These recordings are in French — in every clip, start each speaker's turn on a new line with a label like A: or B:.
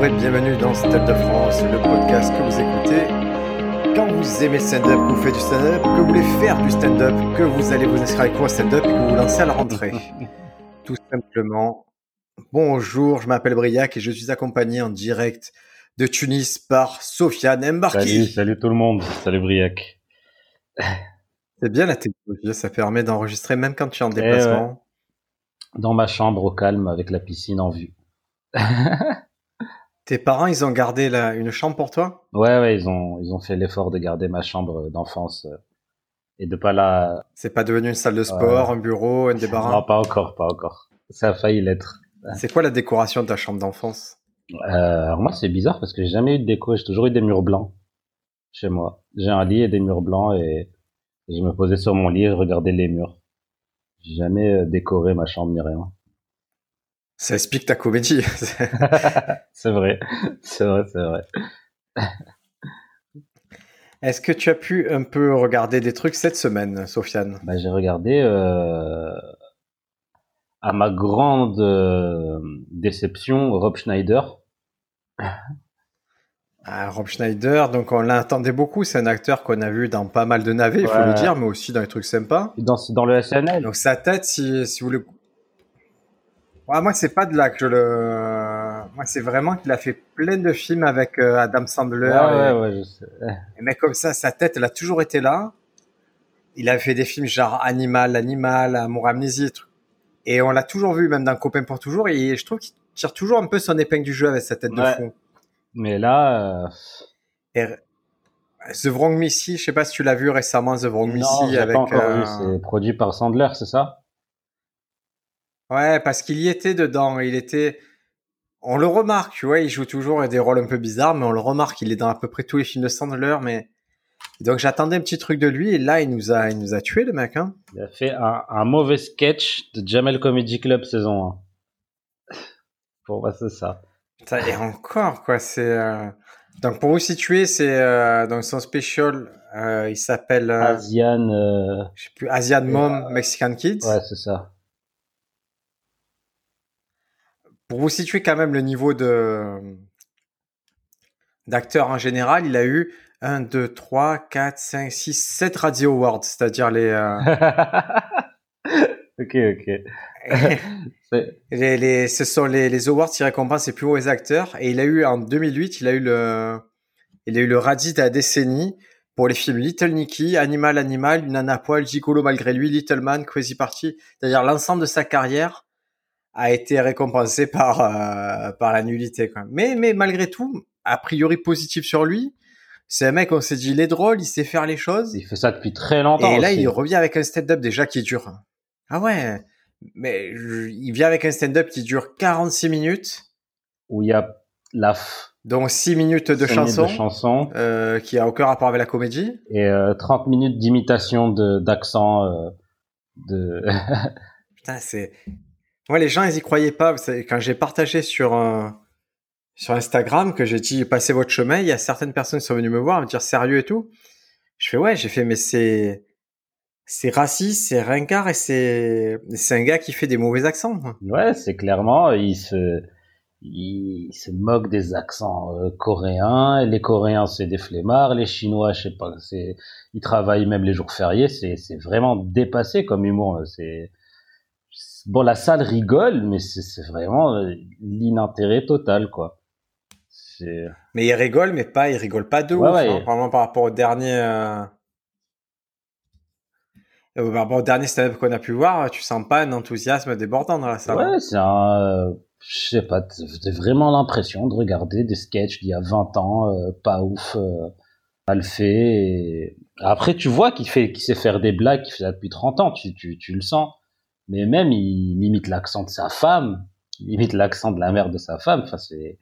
A: Bonjour et bienvenue dans Stand Up France, le podcast que vous écoutez quand vous aimez stand-up, que vous faites du stand-up, que vous voulez faire du stand-up, que vous allez vous inscrire avec moi stand-up et que vous vous lancez à la rentrée. Tout simplement. Bonjour, je m'appelle Briac et je suis accompagné en direct de Tunis par Sofiane Mbarki.
B: Salut, salut tout le monde. Salut Briac.
A: C'est bien la technologie, ça permet d'enregistrer même quand tu es en déplacement.
B: Dans ma chambre au calme avec la piscine en vue.
A: Tes parents, ils ont gardé la, une chambre pour toi?
B: Ouais, ouais, ils ont, ils ont fait l'effort de garder ma chambre d'enfance euh, et de pas la.
A: C'est pas devenu une salle de sport, un bureau, un débarras?
B: Non, pas encore, pas encore. Ça a failli l'être.
A: C'est quoi la décoration de ta chambre d'enfance?
B: Euh, Alors moi, c'est bizarre parce que j'ai jamais eu de déco. J'ai toujours eu des murs blancs chez moi. J'ai un lit et des murs blancs et je me posais sur mon lit et regardais les murs. J'ai jamais euh, décoré ma chambre ni rien.
A: Ça explique ta comédie.
B: c'est vrai, c'est vrai, c'est vrai.
A: Est-ce que tu as pu un peu regarder des trucs cette semaine, Sofiane?
B: Bah, J'ai regardé, euh, à ma grande euh, déception, Rob Schneider.
A: Ah, Rob Schneider, donc on l'attendait beaucoup, c'est un acteur qu'on a vu dans pas mal de navets, il faut le dire, mais aussi dans les trucs sympas.
B: Dans, dans le SNL.
A: Donc sa tête, si, si vous le Ouais, moi, c'est pas de là que je le. Moi, c'est vraiment qu'il a fait plein de films avec euh, Adam Sandler.
B: Ouais, ouais, ouais, je sais.
A: Mais comme ça, sa tête, elle a toujours été là. Il a fait des films genre Animal, Animal, Amour, Amnésie, et on l'a toujours vu, même dans Copain pour toujours. Et je trouve qu'il tire toujours un peu son épingle du jeu avec sa tête de fou.
B: Mais là. Euh...
A: Et... The Wrong Missy, je sais pas si tu l'as vu récemment, The Wrong Missy
B: avec. Pas encore vu. Euh, c'est produit par Sandler, c'est ça?
A: Ouais, parce qu'il y était dedans. Il était. On le remarque, tu vois, il joue toujours des rôles un peu bizarres, mais on le remarque. Il est dans à peu près tous les films de Sandler, mais. Donc j'attendais un petit truc de lui et là il nous a il nous a tué le mec hein.
B: Il a fait un, mauvais sketch de Jamel Comedy Club saison 1. Pour moi c'est ça.
A: Et encore quoi c'est euh, donc pour vous situer c'est euh, dans son special euh, il s'appelle
B: Asian
A: je sais plus Asian Mom Mexican Kids.
B: Ouais c'est ça.
A: Pour vous situer quand même le niveau de d'acteur en général, il a eu 1, 2, 3, 4, 5, 6, 7 Radio Awards, c'est-à-dire les... Euh...
B: ok, ok.
A: les, les, ce sont les, les awards qui récompensent les plus hauts acteurs. Et il a eu, en 2008, il a eu le, il a eu le Radis de la décennie pour les films Little Nicky, Animal Animal, Une Nana Poil, Gigolo malgré lui, Little Man, Crazy Party. C'est-à-dire l'ensemble de sa carrière a été récompensé par euh, par la nullité quoi. Mais mais malgré tout, a priori positif sur lui. C'est un mec, on s'est dit, il est drôle, il sait faire les choses.
B: Il fait ça depuis très longtemps.
A: Et là, il revient avec un stand-up déjà qui dure. Ah ouais, mais il vient avec un stand-up qui dure 46 minutes.
B: Où il y a la
A: donc 6 minutes de chansons,
B: chanson,
A: euh, qui a aucun rapport avec la comédie.
B: Et euh, 30 minutes d'imitation d'accent euh, de...
A: Putain, c'est moi, les gens, ils y croyaient pas. Quand j'ai partagé sur sur Instagram que j'ai dit passez votre chemin, il y a certaines personnes qui sont venues me voir, me dire sérieux et tout. Je fais ouais, j'ai fait mais c'est c'est raciste, c'est ringard et c'est c'est un gars qui fait des mauvais accents.
B: Ouais, c'est clairement il se se moque des accents euh, coréens. Les Coréens, c'est des flemmards. Les Chinois, je sais pas, c'est ils travaillent même les jours fériés. C'est c'est vraiment dépassé comme humour. C'est bon, la salle rigole, mais c'est vraiment euh, l'inintérêt total, quoi.
A: Mais il rigole, mais pas, il rigole pas de ouf. Hein, par rapport au dernier, euh... par rapport au dernier stand-up qu'on a pu voir, tu sens pas un enthousiasme débordant dans la salle.
B: Ouais, c'est un, euh, je sais pas, t'as vraiment l'impression de regarder des sketchs d'il y a 20 ans, euh, pas ouf, mal fait. Et... Après, tu vois qu'il fait, qu'il sait faire des blagues, qu'il fait ça depuis 30 ans, tu, tu, tu le sens mais même il imite l'accent de sa femme, il imite l'accent de la mère de sa femme. Enfin, c'est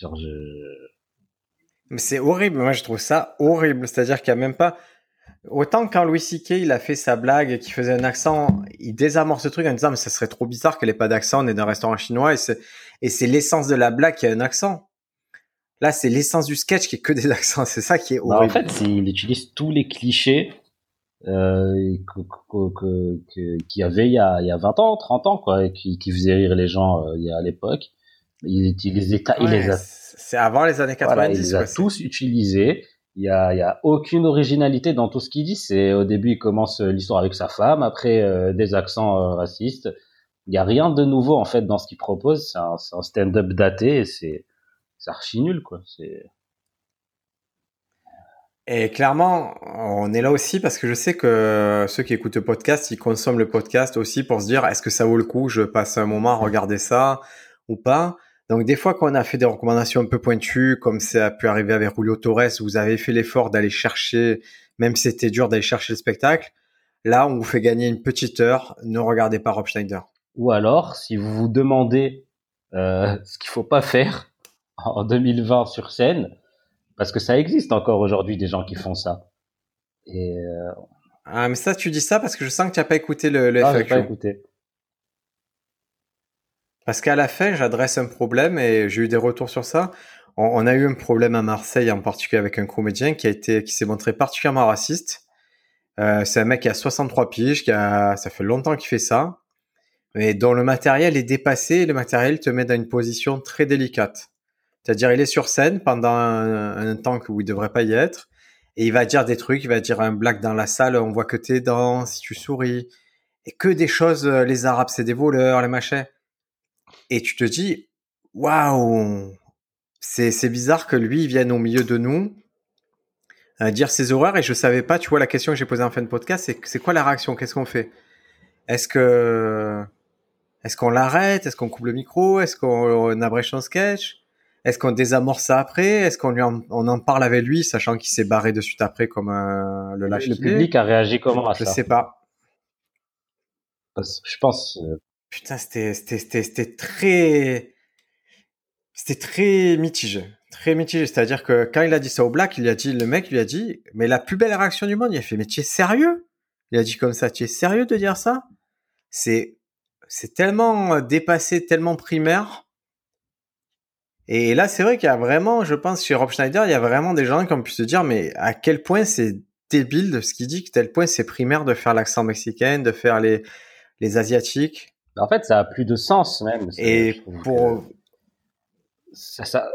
B: genre je.
A: Mais c'est horrible. Moi, je trouve ça horrible. C'est-à-dire qu'il n'y a même pas. Autant quand Louis C.K. il a fait sa blague et qu'il faisait un accent, il désamorce ce truc en disant mais ça serait trop bizarre qu'elle ait pas d'accent, on est dans un restaurant chinois et c'est et c'est l'essence de la blague qui a un accent. Là, c'est l'essence du sketch qui est que des accents. C'est ça qui est horrible.
B: Bah, en fait, il utilise tous les clichés euh, qu'il y avait il y, a, il y a 20 ans, 30 ans, quoi, et qui, qui faisait rire les gens euh, il y a à l'époque. Il, utilisait, il les a.
A: C'est avant les années 90.
B: il les a tous utilisés. Il y a, il y a aucune originalité dans tout ce qu'il dit. C'est au début, il commence l'histoire avec sa femme, après euh, des accents euh, racistes. Il y a rien de nouveau en fait dans ce qu'il propose. C'est un, un stand-up daté et c'est c'est archi nul quoi. C'est
A: et clairement, on est là aussi parce que je sais que ceux qui écoutent le podcast, ils consomment le podcast aussi pour se dire est-ce que ça vaut le coup, je passe un moment à regarder ça ou pas? Donc des fois qu'on a fait des recommandations un peu pointues, comme ça a pu arriver avec Julio Torres, vous avez fait l'effort d'aller chercher, même si c'était dur d'aller chercher le spectacle, là on vous fait gagner une petite heure, ne regardez pas Rob Schneider.
B: Ou alors, si vous vous demandez euh, ce qu'il faut pas faire en 2020 sur scène, parce que ça existe encore aujourd'hui des gens qui font ça. Et euh...
A: Ah, mais ça, tu dis ça parce que je sens que tu n'as pas écouté le, le
B: ah, pas écouté.
A: Parce qu'à la fin, j'adresse un problème et j'ai eu des retours sur ça. On, on, a eu un problème à Marseille, en particulier avec un comédien qui a été, qui s'est montré particulièrement raciste. Euh, c'est un mec qui a 63 piges, qui a, ça fait longtemps qu'il fait ça, mais dont le matériel est dépassé et le matériel te met dans une position très délicate. C'est-à-dire, il est sur scène pendant un, temps où il devrait pas y être, et il va dire des trucs, il va dire un blague dans la salle, on voit que tes dents, si tu souris, et que des choses, euh, les Arabes, c'est des voleurs, les machins. Et tu te dis, waouh, c'est, bizarre que lui, vienne au milieu de nous, euh, dire ses horreurs, et je savais pas, tu vois, la question que j'ai posée en fin de podcast, c'est, c'est quoi la réaction? Qu'est-ce qu'on fait? Est-ce que, est-ce qu'on l'arrête? Est-ce qu'on coupe le micro? Est-ce qu'on abrège son sketch? Est-ce qu'on désamorce ça après? Est-ce qu'on lui en, on en parle avec lui, sachant qu'il s'est barré de suite après comme euh, le lâche
B: Le public? a réagi comment à
A: Je
B: ça?
A: sais pas.
B: Je pense. Euh,
A: Putain, c'était c'était c'était très c'était très mitigé, très mitigé. C'est-à-dire que quand il a dit ça au Black, il a dit le mec lui a dit mais la plus belle réaction du monde, il a fait mais tu es sérieux? Il a dit comme ça, tu es sérieux de dire ça? C'est c'est tellement dépassé, tellement primaire et là, c'est vrai qu'il y a vraiment, je pense, chez Rob Schneider, il y a vraiment des gens qui ont pu se dire, mais à quel point c'est débile de ce qu'il dit, que tel point c'est primaire de faire l'accent mexicain, de faire les, les asiatiques.
B: En fait, ça a plus de sens même.
A: Et pour
B: ça, ça,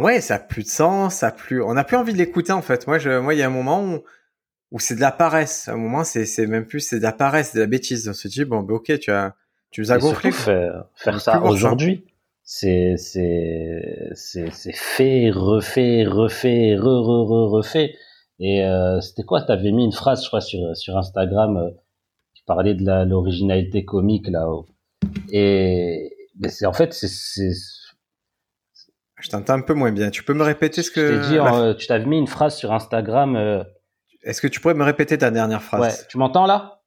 A: ouais, ça a plus de sens, ça a plus, on n'a plus envie de l'écouter en fait. Moi, je, moi, il y a un moment où, où c'est de la paresse. À un moment, c'est, c'est même plus, c'est de la paresse, c'est de la bêtise. On se dit, bon, ben, ok, tu as, tu nous as gonflé.
B: Faire, faire ça aujourd'hui c'est c'est c'est c'est fait refait refait re re re refait. Et euh, c'était quoi? T'avais mis une phrase je crois sur sur Instagram euh, qui parlait de la l'originalité comique là -haut. et mais c'est en fait c'est
A: je t'entends un peu moins bien. Tu peux me répéter ce que
B: je dit euh, tu t'avais mis une phrase sur Instagram euh,
A: est-ce que tu pourrais me répéter ta dernière phrase?
B: Ouais. Tu m'entends là?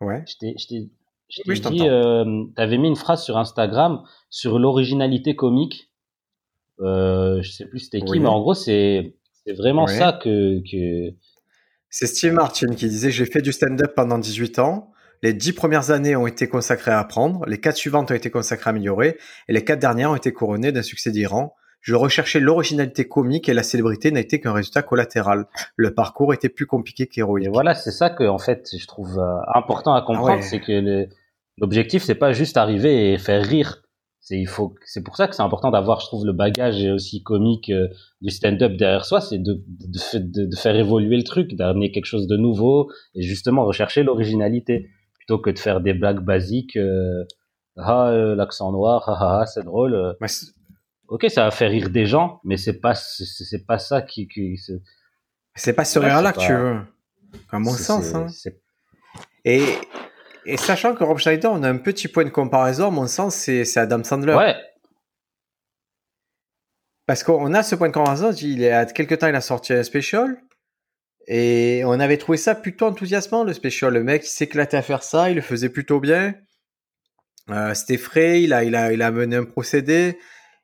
A: Ouais.
B: Je t'ai je oui, dit, euh, tu avais mis une phrase sur Instagram sur l'originalité comique. Euh, je sais plus c'était qui, mais en gros, c'est vraiment ça que. que...
A: C'est Steve Martin qui disait J'ai fait du stand-up pendant 18 ans. Les dix premières années ont été consacrées à apprendre, les quatre suivantes ont été consacrées à améliorer, et les quatre dernières ont été couronnées d'un succès d'Iran. Je recherchais l'originalité comique et la célébrité n'a été qu'un résultat collatéral. Le parcours était plus compliqué qu'héroïque.
B: Voilà, c'est ça que en fait je trouve euh, important à comprendre, ah c'est que le, L'objectif, c'est pas juste arriver et faire rire. C'est il faut, c'est pour ça que c'est important d'avoir, je trouve, le bagage aussi comique euh, du stand-up derrière soi, c'est de de, de, faire évoluer le truc, d'amener quelque chose de nouveau et justement rechercher l'originalité plutôt que de faire des blagues basiques. Euh, ah, euh, l'accent noir, ah, ah, ah c'est drôle. ok, ça va faire rire des gens, mais c'est pas c'est pas ça qui, qui
A: c'est pas ce rire-là que tu veux, à mon sens. Hein. Et et sachant que Rob Schneider, on a un petit point de comparaison, à mon sens, c'est Adam Sandler.
B: Ouais.
A: Parce qu'on a ce point de comparaison, il y a quelques temps, il a sorti un special. Et on avait trouvé ça plutôt enthousiasmant, le special. Le mec, il s'éclatait à faire ça, il le faisait plutôt bien. Euh, C'était frais, il a, il, a, il a mené un procédé,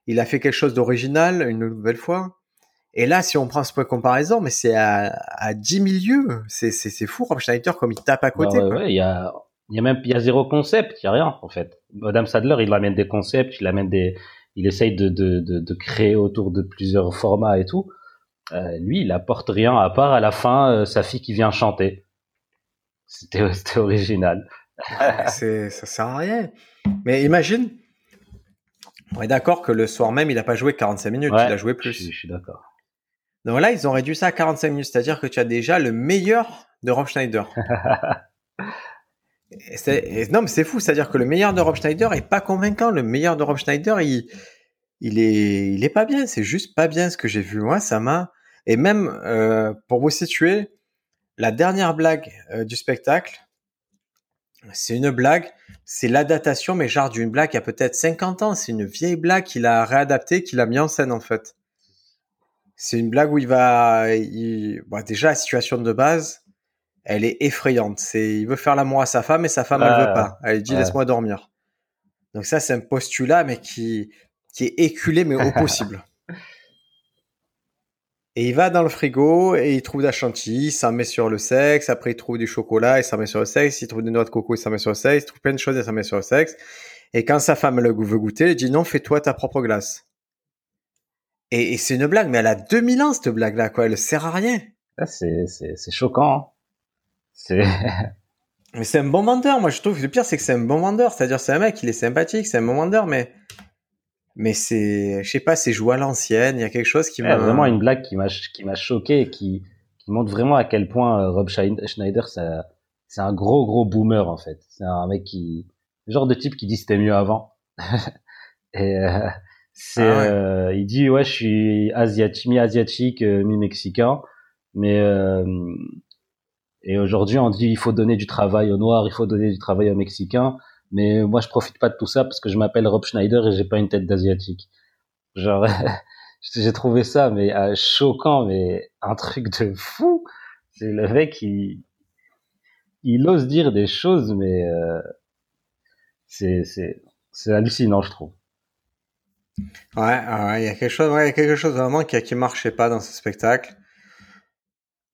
A: il a fait quelque chose d'original, une nouvelle fois. Et là, si on prend ce point de comparaison, mais c'est à, à 10 milieux. C'est fou, Rob Schneider, comme il tape à côté.
B: ouais, ouais, il y a, il y a même il y a zéro concept, il y a rien en fait. Madame Sadler, il amène des concepts, il amène des, il essaye de, de, de, de créer autour de plusieurs formats et tout. Euh, lui, il apporte rien à part à la fin euh, sa fille qui vient chanter. C'était c'était original.
A: ça sert à rien. Mais imagine, on est d'accord que le soir même, il n'a pas joué 45 minutes, il a joué plus.
B: Je, je suis d'accord.
A: Donc là, ils ont réduit ça à 45 minutes, c'est-à-dire que tu as déjà le meilleur de Rob Schneider. non, mais c'est fou, c'est-à-dire que le meilleur de Rob Schneider est pas convaincant. Le meilleur de Rob Schneider, il, il est, il est pas bien. C'est juste pas bien ce que j'ai vu. Moi, ça m'a. Et même euh, pour vous situer, la dernière blague euh, du spectacle, c'est une blague. C'est l'adaptation, mais genre d'une blague il a peut-être 50 ans. C'est une vieille blague qu'il a réadaptée, qu'il a mis en scène en fait. C'est une blague où il va, déjà la situation de base, elle est effrayante. C'est, il veut faire l'amour à sa femme et sa femme elle veut pas. Elle dit laisse-moi dormir. Donc ça c'est un postulat mais qui qui est éculé mais au possible. Et il va dans le frigo et il trouve de la chantilly, il s'en met sur le sexe. Après, il trouve du chocolat, il s'en met sur le sexe. Il trouve des noix de coco, il s'en met sur le sexe. Il trouve plein de choses, il s'en met sur le sexe. Et quand sa femme le veut goûter, il dit non, fais-toi ta propre glace. Et, c'est une blague, mais elle a 2000 ans cette blague-là, quoi. Elle sert à rien.
B: C'est, c'est, choquant. C'est.
A: mais c'est un bon vendeur. Moi, je trouve le pire, c'est que c'est un bon vendeur. C'est-à-dire, c'est un mec, il est sympathique, c'est un bon vendeur, mais mais c'est, je sais pas, c'est joué à l'ancienne. Il y a quelque chose qui
B: m'a vraiment une blague qui m'a qui m'a choqué et qui qui montre vraiment à quel point euh, Rob Schneider c'est un gros gros boomer en fait. C'est un mec qui le genre de type qui dit c'était mieux avant. et euh, c'est ah euh, il dit ouais je suis asiatique mi asiatique mi mexicain mais et aujourd'hui on dit il faut donner du travail aux noirs il faut donner du travail aux mexicains mais moi, je profite pas de tout ça parce que je m'appelle Rob Schneider et j'ai pas une tête d'asiatique. Genre, j'ai trouvé ça mais euh, choquant, mais un truc de fou. C'est le mec il il ose dire des choses, mais euh, c'est c'est hallucinant, je trouve.
A: Ouais, il y a quelque chose, ouais, y a quelque chose vraiment qui qui marchait pas dans ce spectacle.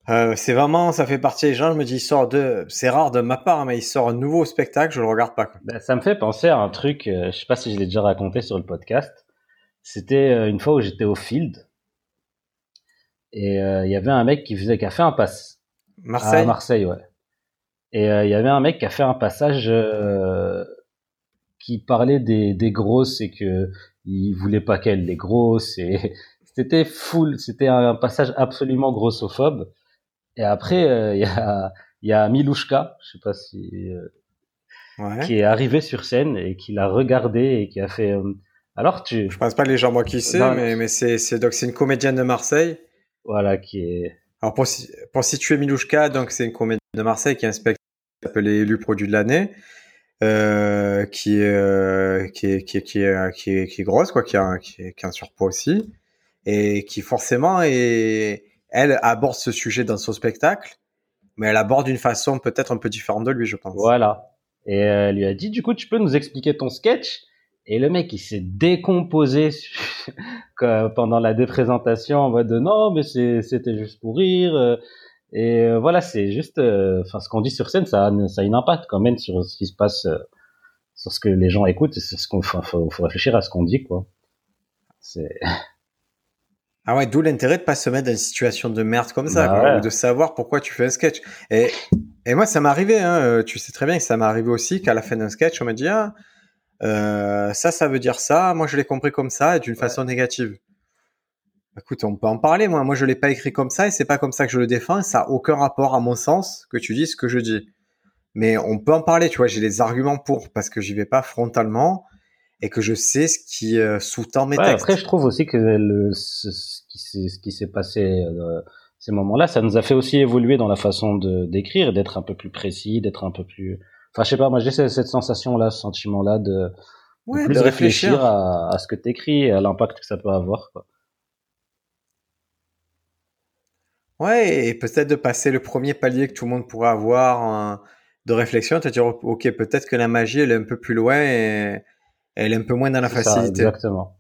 A: Euh, c'est vraiment, ça fait partie des gens. Je me dis, il sort de, c'est rare de ma part, mais il sort un nouveau spectacle, je le regarde pas. Quoi.
B: Ben, ça me fait penser à un truc, euh, je sais pas si je l'ai déjà raconté sur le podcast. C'était euh, une fois où j'étais au field et il y avait un mec qui faisait, qui a fait un pass.
A: Marseille? À
B: Marseille, ouais. Et il y avait un mec qui a fait un passage qui parlait des, des grosses et que il voulait pas qu'elle les grosses et c'était full, c'était un passage absolument grossophobe. Et après, euh, il y a y a Milouchka, je sais pas si euh, qui est arrivé sur scène et qui l'a regardé et qui a fait. Euh, alors tu.
A: Je pense pas les gens moi qui sait, mais mais c'est c'est donc c'est une comédienne de Marseille.
B: Voilà qui est.
A: Alors pour pour situer Milouchka, donc c'est une comédienne de Marseille qui est un spectacle appelé élu produit de l'année. Euh, qui, est, qui, est, qui, est, qui, est, qui, est, qui est grosse, quoi, qui a, qui, est, qui a un surpoids aussi, et qui forcément est, elle aborde ce sujet dans son spectacle, mais elle aborde d'une façon peut-être un peu différente de lui, je pense.
B: Voilà. Et elle lui a dit, du coup, tu peux nous expliquer ton sketch? Et le mec, il s'est décomposé pendant la déprésentation en mode non, mais c'était juste pour rire. Euh. Et euh, voilà, c'est juste, euh, enfin, ce qu'on dit sur scène, ça a, ça a un impact quand même sur ce qui se passe, sur ce que les gens écoutent, et sur ce qu'on, faut, faut réfléchir à ce qu'on dit, quoi. C'est.
A: Ah ouais, d'où l'intérêt de pas se mettre dans une situation de merde comme ça, bah ou de savoir pourquoi tu fais un sketch. Et, et moi, ça m'est arrivé, hein, euh, tu sais très bien que ça m'est arrivé aussi qu'à la fin d'un sketch, on me dit, ah, euh, ça, ça veut dire ça, moi je l'ai compris comme ça, et d'une façon négative. Écoute, on peut en parler, moi, moi je l'ai pas écrit comme ça, et c'est pas comme ça que je le défends, et ça a aucun rapport à mon sens que tu dis ce que je dis. Mais on peut en parler, tu vois, j'ai les arguments pour, parce que j'y vais pas frontalement, et que je sais ce qui euh, sous-tend mes textes.
B: Après, je trouve aussi que le, ce, ce qui s'est passé euh, ces moments-là, ça nous a fait aussi évoluer dans la façon de d'écrire, d'être un peu plus précis, d'être un peu plus. Enfin, je sais pas, moi j'ai cette, sensation-là, ce sentiment-là de, de plus réfléchir, à, à, ce que t'écris et à l'impact que ça peut avoir. Quoi.
A: Ouais, et peut-être de passer le premier palier que tout le monde pourrait avoir de réflexion, te dire ok, peut-être que la magie elle est un peu plus loin et elle est un peu moins dans la facilité.
B: exactement.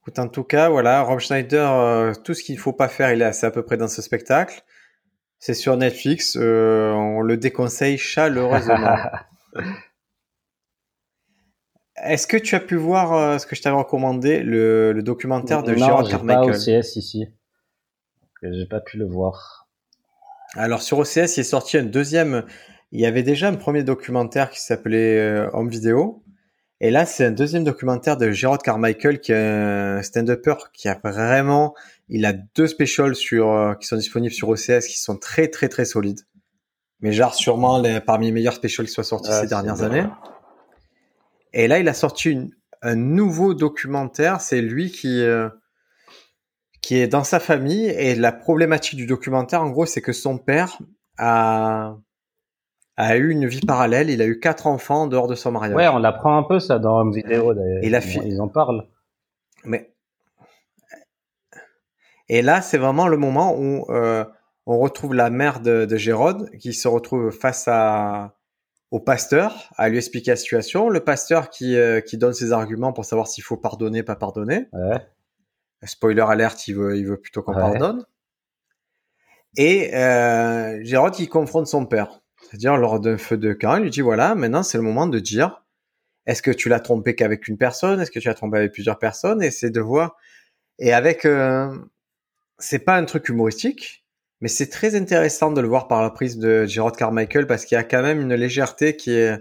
A: Écoute, en tout cas, voilà, Rob Schneider, euh, tout ce qu'il ne faut pas faire, il est assez à peu près dans ce spectacle. C'est sur Netflix, euh, on le déconseille chaleureusement. Est-ce que tu as pu voir euh, ce que je t'avais recommandé, le, documentaire de Gérard Carmichael
B: Non, pas OCS ici. J'ai pas pu le voir.
A: Alors sur OCS, il est sorti un deuxième. Il y avait déjà un premier documentaire qui s'appelait euh, Home Vidéo. Et là, c'est un deuxième documentaire de Gerard Carmichael, qui est un stand-upper qui a vraiment, il a deux specials sur, euh, qui sont disponibles sur OCS, qui sont très, très, très solides. Mais genre, sûrement les, parmi les meilleurs specials qui soient sortis ces dernières années. Et là, il a sorti une, un nouveau documentaire. C'est lui qui, euh, qui est dans sa famille. Et la problématique du documentaire, en gros, c'est que son père a, a eu une vie parallèle. Il a eu quatre enfants en dehors de son mariage.
B: Ouais, on l'apprend un peu ça dans une vidéo d'ailleurs.
A: Et la
B: Ils en parlent.
A: Mais et là, c'est vraiment le moment où euh, on retrouve la mère de, de Gérode qui se retrouve face à au pasteur à lui expliquer la situation. Le pasteur qui, euh, qui donne ses arguments pour savoir s'il faut pardonner, pas pardonner.
B: Ouais.
A: Spoiler alerte, il veut, il veut plutôt qu'on pardonne. Et euh, qui confronte son père. C'est-à-dire, lors d'un feu de camp, il lui dit, voilà, maintenant c'est le moment de dire, est-ce que tu l'as trompé qu'avec une personne? Est-ce que tu l'as trompé avec plusieurs personnes? Et c'est de voir... Et avec... Euh, c'est pas un truc humoristique, mais c'est très intéressant de le voir par la prise de Gerard Carmichael parce qu'il y a quand même une légèreté qui est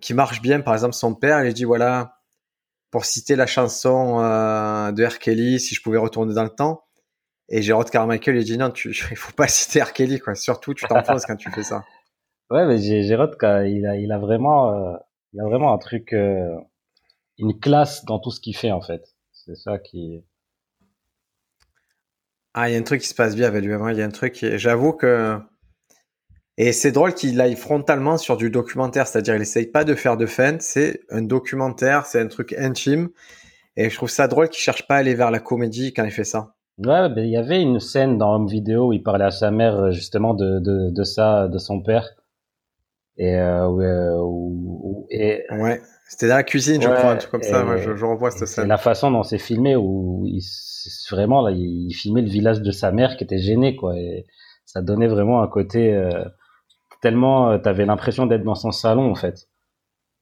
A: qui marche bien. Par exemple, son père, il dit voilà, pour citer la chanson euh, de R. Kelly, si je pouvais retourner dans le temps. Et Gerard Carmichael, il dit non, tu, il faut pas citer R. Kelly, quoi. Surtout, tu t'enfonces quand tu fais ça.
B: Ouais, mais Gérard, il a, il a vraiment, euh, il a vraiment un truc, euh, une classe dans tout ce qu'il fait, en fait. C'est ça qui.
A: Ah, il y a un truc qui se passe bien avec lui. Il y a un truc qui... J'avoue que... Et c'est drôle qu'il aille frontalement sur du documentaire, c'est-à-dire il essaye pas de faire de feinte, c'est un documentaire, c'est un truc intime. Et je trouve ça drôle qu'il cherche pas à aller vers la comédie quand il fait ça.
B: Ouais, ben, il y avait une scène dans Home Vidéo où il parlait à sa mère justement de, de, de ça, de son père. Et, euh, où, et...
A: Ouais, c'était dans la cuisine, je crois, un truc comme ça. Moi, je, je revois cette scène.
B: La façon dont c'est filmé, où il vraiment là, il filmait le village de sa mère qui était gêné quoi. Et ça donnait vraiment un côté euh, tellement, euh, t'avais l'impression d'être dans son salon en fait,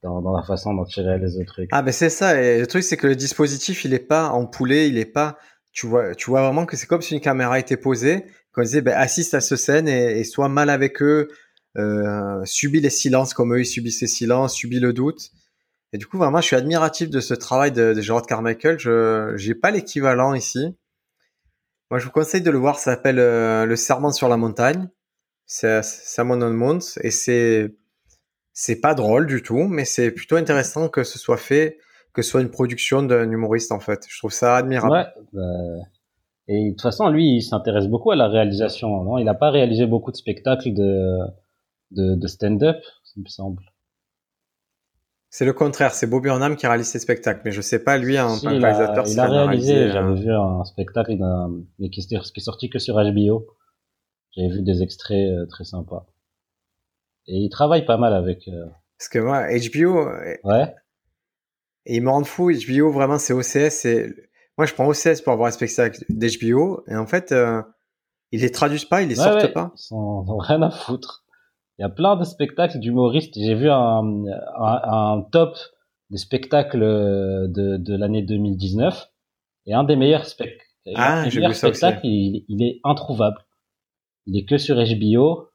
B: dans, dans la façon dont il réalisait le truc.
A: Ah ben c'est ça. Et le truc c'est que le dispositif il est pas empoulé, il est pas. Tu vois, tu vois vraiment que c'est comme si une caméra était posée, qu'on disait ben, assiste à ce scène et, et sois mal avec eux, euh, subis les silences comme eux ils subissent les silences, subis le doute. Et du coup, vraiment, je suis admiratif de ce travail de, de Gerard Carmichael. Je j'ai pas l'équivalent ici. Moi, je vous conseille de le voir. Ça s'appelle euh, Le Serment sur la montagne. C'est Salmon on Mount et c'est c'est pas drôle du tout, mais c'est plutôt intéressant que ce soit fait, que ce soit une production d'un humoriste en fait. Je trouve ça admirable.
B: Ouais. Bah... Et de toute façon, lui, il s'intéresse beaucoup à la réalisation. Non, il n'a pas réalisé beaucoup de spectacles de de, de stand-up, il me semble.
A: C'est le contraire, c'est Bobby Burnham qui réalise ses spectacles, mais je sais pas lui en tant que réalisateur.
B: Il a, réalisé, j'avais vu un spectacle, mais qui, qui est sorti que sur HBO. J'avais vu des extraits euh, très sympas. Et il travaille pas mal avec. Euh...
A: Parce que moi, HBO.
B: Euh, ouais.
A: Et il me rend fou. HBO vraiment, c'est OCS. C'est moi, je prends OCS pour avoir un spectacle d'HBO, et en fait, euh, ils les traduisent pas, ils les sortent
B: ouais.
A: pas.
B: Ils sont rien à foutre. Il y a plein de spectacles d'humoristes. J'ai vu un, un, un, top des spectacles de, de l'année 2019 et un des meilleurs, spec
A: ah,
B: un des meilleurs spectacles, il, il, est introuvable. Il est que sur HBO.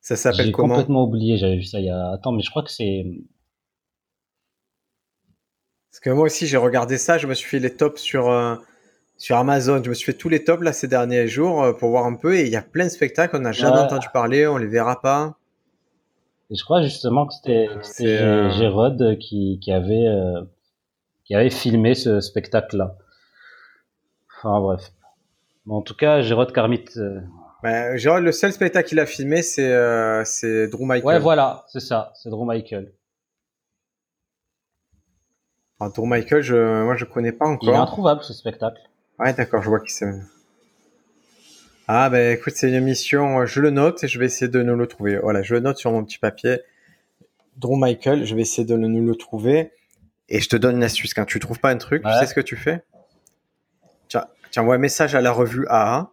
A: Ça s'appelle comment?
B: J'ai complètement oublié. J'avais vu ça il y a. Attends, mais je crois que c'est.
A: Parce que moi aussi j'ai regardé ça. Je me suis fait les tops sur euh, sur Amazon. Je me suis fait tous les tops là ces derniers jours euh, pour voir un peu. Et il y a plein de spectacles. On n'a jamais ouais. entendu parler. On les verra pas.
B: Et je crois justement que c'était euh... Gérode qui, qui avait euh, qui avait filmé ce spectacle-là. Enfin bref. Bon, en tout cas, Gérode Carmit. Euh...
A: Ben, Gérode, le seul spectacle qu'il a filmé, c'est c'est Drew Michael.
B: Ouais, voilà, c'est ça, c'est Drew Michael.
A: Alors, Drew Michael, je, moi, je connais pas encore.
B: Il est introuvable ce spectacle.
A: Ouais, d'accord, je vois qui c'est. Ah ben écoute, c'est une émission, je le note et je vais essayer de nous le trouver. Voilà, je le note sur mon petit papier. Drew Michael, je vais essayer de nous le trouver. Et je te donne une astuce. Quand tu trouves pas un truc, ouais. tu sais ce que tu fais? Tiens, tu envoies un message à la revue AA.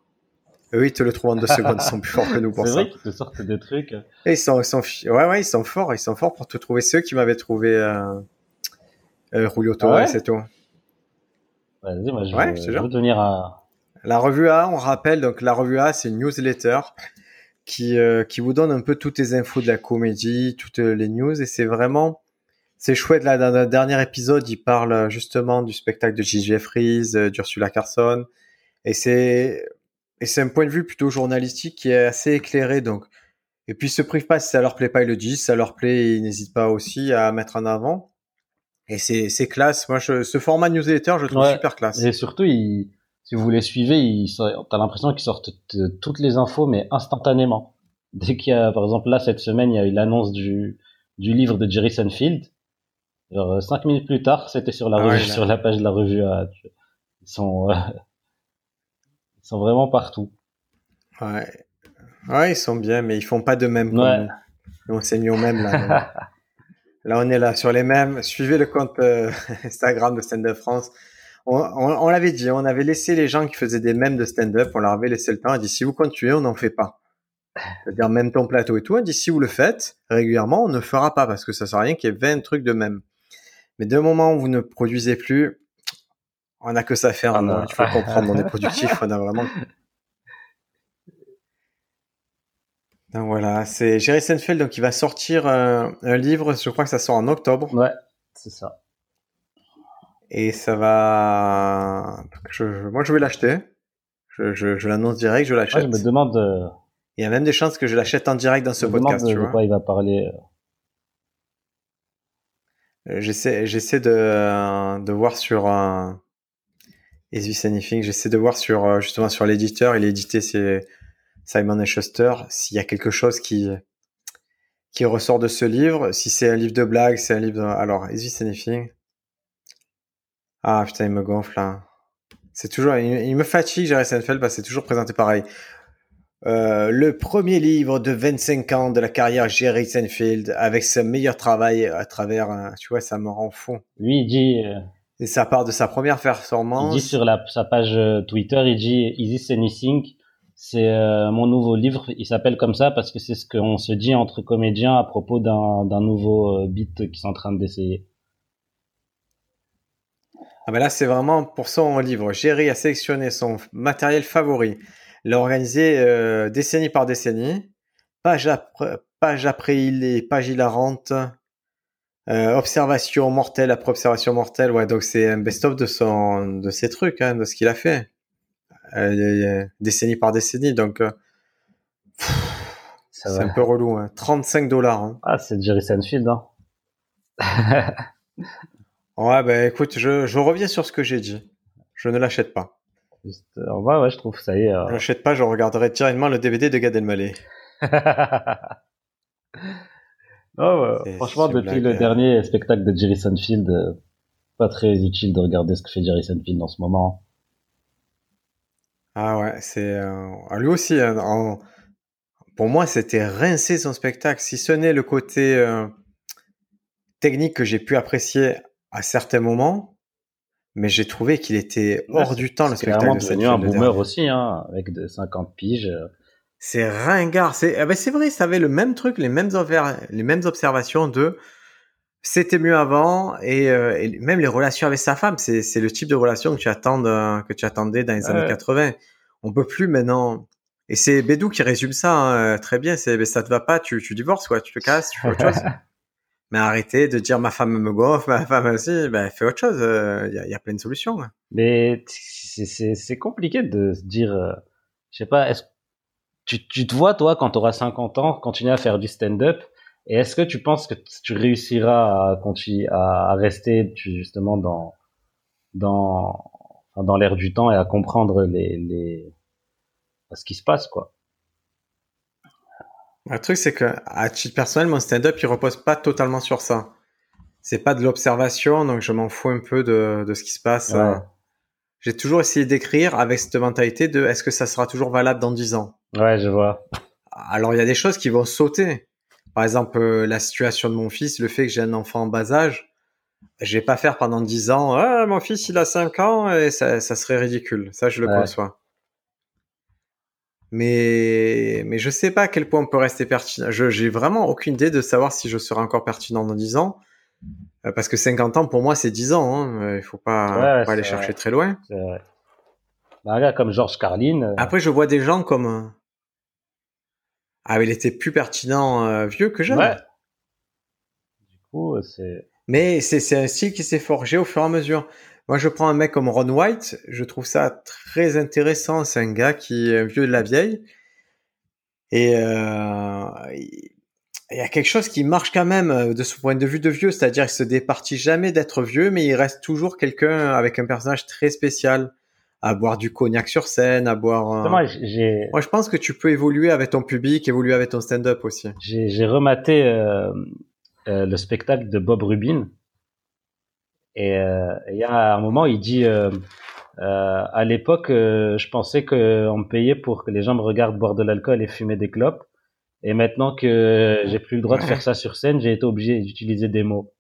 A: Eux, ils te le trouvent en deux secondes. Ils sont plus forts que nous pour
B: ça.
A: C'est
B: vrai qu'ils te sortent des trucs.
A: Et ils sont, ils sont, ouais, ouais, ils sont forts. Ils sont forts pour te trouver ceux qui m'avaient trouvé euh, euh, Julio Torres
B: ah ouais
A: et tout.
B: Vas-y, moi, je,
A: Ouais,
B: veux,
A: je
B: veux devenir à...
A: La revue A, on rappelle, donc la revue A, c'est une newsletter qui, euh, qui vous donne un peu toutes les infos de la comédie, toutes les news, et c'est vraiment, c'est chouette. Là, dans le dernier épisode, il parle justement du spectacle de J. Jeffries, euh, d'Ursula Carson, et c'est, et c'est un point de vue plutôt journalistique qui est assez éclairé, donc. Et puis, ils se privent pas, si ça leur plaît pas, ils le disent, si ça leur plaît, ils n'hésitent pas aussi à mettre en avant. Et c'est, c'est classe. Moi, je, ce format newsletter, je trouve
B: Ouais.
A: super classe.
B: Et surtout, il, si vous les suivez, sort- t'as l'impression qu'ils sortent toutes les infos, mais instantanément. Dès qu'il y a, par exemple, là, cette semaine, il y a eu l'annonce du, du livre de Jerry Seinfeld. Genre, euh, cinq minutes plus tard, c'était sur la
A: Ah
B: revue,
A: ouais,
B: sur la page de la revue. à- Ils sont, euh, ils sont vraiment partout.
A: Ouais. Ouais, ils sont bien, mais ils font pas de même
B: Ouais.
A: on s'est mis au même là. là, on est là sur les mêmes. Suivez le compte euh, Instagram de Stand Up France. On, on- on l'avait dit, on avait laissé les gens qui faisaient des mèmes de stand-up, on leur avait laissé le temps. On a dit si vous continuez, on n'en fait pas. C'est-à-dire même ton plateau et tout. On dit si vous le faites régulièrement, on ne fera pas parce que ça sert à rien qu'il y ait 20 trucs de même. Mais d'un moment où vous ne produisez plus, on n'a que ça à faire.
B: Ah non.
A: Il faut comprendre, on est productif, on a vraiment Donc voilà, c'est Jerry Seinfeld donc il va sortir euh, un livre, je crois que ça sort en octobre
B: Ouais, c'est ça.
A: et ça va je, moi je vais l'acheter. Je, je, je l'annonce direct, je l'achète.
B: je me demande, euh,
A: Il y a même des chances que je l'achète en direct dans ce
B: je me
A: podcast,
B: demande
A: tu
B: de
A: vois.
B: quoi il va parler. euh.
A: J'essaie j'essaie de de voir sur euh, Is This Anything, j'essaie de voir sur justement sur l'éditeur, il est édité c'est Simon et Schuster, s'il y a quelque chose qui qui ressort de ce livre, si c'est un livre de blagues, c'est un livre de... alors Is This Anything? Ah putain, il me gonfle là. C'est toujours il, il me fatigue Jerry Seinfeld parce que c'est toujours présenté pareil. Euh, le premier livre de 25 ans de la carrière Jerry Seinfeld avec son meilleur travail à travers, un- tu vois, ça me rend fou.
B: Lui, il dit, euh,
A: Et ça part de sa première
B: il
A: performance.
B: dit sur la, sa page euh, Twitter, il dit Is this anything? C'est euh, mon nouveau livre. Il s'appelle comme ça parce que c'est ce qu'on se dit entre comédiens à propos d'un nouveau euh, beat qu'ils sont en train d'essayer.
A: Ah ben là, c'est vraiment pour son livre. Jerry a sélectionné son matériel favori, l'a organisé euh, décennie par décennie, page après page, après il est page hilarante, observation mortelle après observation mortelle. Ouais, donc c'est un best-of de son de ses trucs, hein, de ce qu'il a fait, décennie par décennie. Donc euh, c'est un peu relou. Hein. 35 dollars. Hein.
B: Ah, c'est Jerry Seinfeld, hein.
A: Ouais, ben écoute, je, je reviens sur ce que j'ai dit. Je ne l'achète pas.
B: Juste, euh, ouais, ouais, je trouve ça y est.
A: Je
B: euh.
A: l'achète pas, je regarderai directement le DVD de Gad Elmaleh.
B: Ouais.
A: C'est-
B: Franchement, depuis
A: blague,
B: le
A: euh.
B: dernier spectacle de Jerry Seinfeld, euh, pas très utile de regarder ce que fait Jerry Seinfeld en ce moment.
A: Ah ouais, c'est euh, ah, lui aussi. hein, en- Pour moi, c'était rincé son spectacle. Si ce n'est le côté euh, technique que j'ai pu apprécier à certains moments, mais j'ai trouvé qu'il était hors du temps le
B: C'est clairement
A: spectacle de
B: devenu un
A: Seinfeld, le
B: boomer
A: dernier.
B: aussi, hein, avec de 50 piges. euh.
A: C'est ringard. C'est ah ben, c'est vrai, ça avait le même truc, les mêmes les mêmes observations de c'était mieux avant et, euh, et même les relations avec sa femme, c'est le type de relation que tu attends de- que tu attendais dans les
B: Ouais.
A: années 80. On peut plus maintenant. Et c'est Bédou qui résume ça hein, très bien. C'est ça te va pas, tu, tu divorces quoi, tu te casses, tu fais autre chose. Mais arrêtez de dire ma femme me gonfle, ma femme aussi. Ben fais autre chose. Il y, a, y a plein de solutions. hein.
B: Mais c'est compliqué de se dire, euh, je sais pas, est-ce tu, tu te vois toi quand tu auras 50 ans continuer à faire du stand-up et est-ce que tu penses que tu réussiras à à, à rester justement dans dans dans l'air du temps et à comprendre les les ce qui se passe quoi?
A: Le truc, c'est que, à titre personnel, mon stand-up, il repose pas totalement sur ça. C'est pas de l'observation, donc je m'en fous un peu de, de ce qui se passe.
B: Ouais.
A: Euh, J'ai toujours essayé d'écrire avec cette mentalité de est-ce que ça sera toujours valable dans 10 ans?
B: Ouais, je vois.
A: Alors, il y a des choses qui vont sauter. Par exemple, euh, la situation de mon fils, le fait que j'ai un enfant en bas âge, je vais pas faire pendant 10 ans, ah, mon fils, il a 5 ans, et ça, ça serait ridicule. Ça, je le
B: Ouais.
A: conçois. Mais, mais je sais pas à quel point on peut rester pertinent. Je, j'ai vraiment aucune idée de savoir si je serai encore pertinent dans 10 ans. Euh, Parce que 50 ans, pour moi, c'est 10 ans. Hein. Euh, Il faut pas,
B: Ouais,
A: faut pas aller chercher très loin.
B: C'est vrai. Bah, comme George Carlin, euh,
A: Après, je vois des gens comme... euh, Ah, il était plus pertinent euh, vieux que jeune.
B: Ouais. Du coup, c'est.
A: Mais c'est un style qui s'est forgé au fur et à mesure. Moi, je prends un mec comme Ron White, je trouve ça très intéressant. C'est un gars qui est vieux de la vieille. Et euh, il y a quelque chose qui marche quand même euh, de ce point de vue de vieux, c'est-à-dire qu'il se départit jamais d'être vieux, mais il reste toujours quelqu'un avec un personnage très spécial, à boire du cognac sur scène, à boire.
B: Moi, j'ai.
A: Moi, je pense que tu peux évoluer avec ton public, évoluer avec ton stand-up aussi.
B: J'ai rematé euh, euh, le spectacle de Bob Rubin, et il y a un moment, il dit. à l'époque, je pensais qu'on me payait pour que les gens me regardent boire de l'alcool et fumer des clopes. Et maintenant que j'ai plus le droit de faire ça sur scène, j'ai été obligé d'utiliser des mots.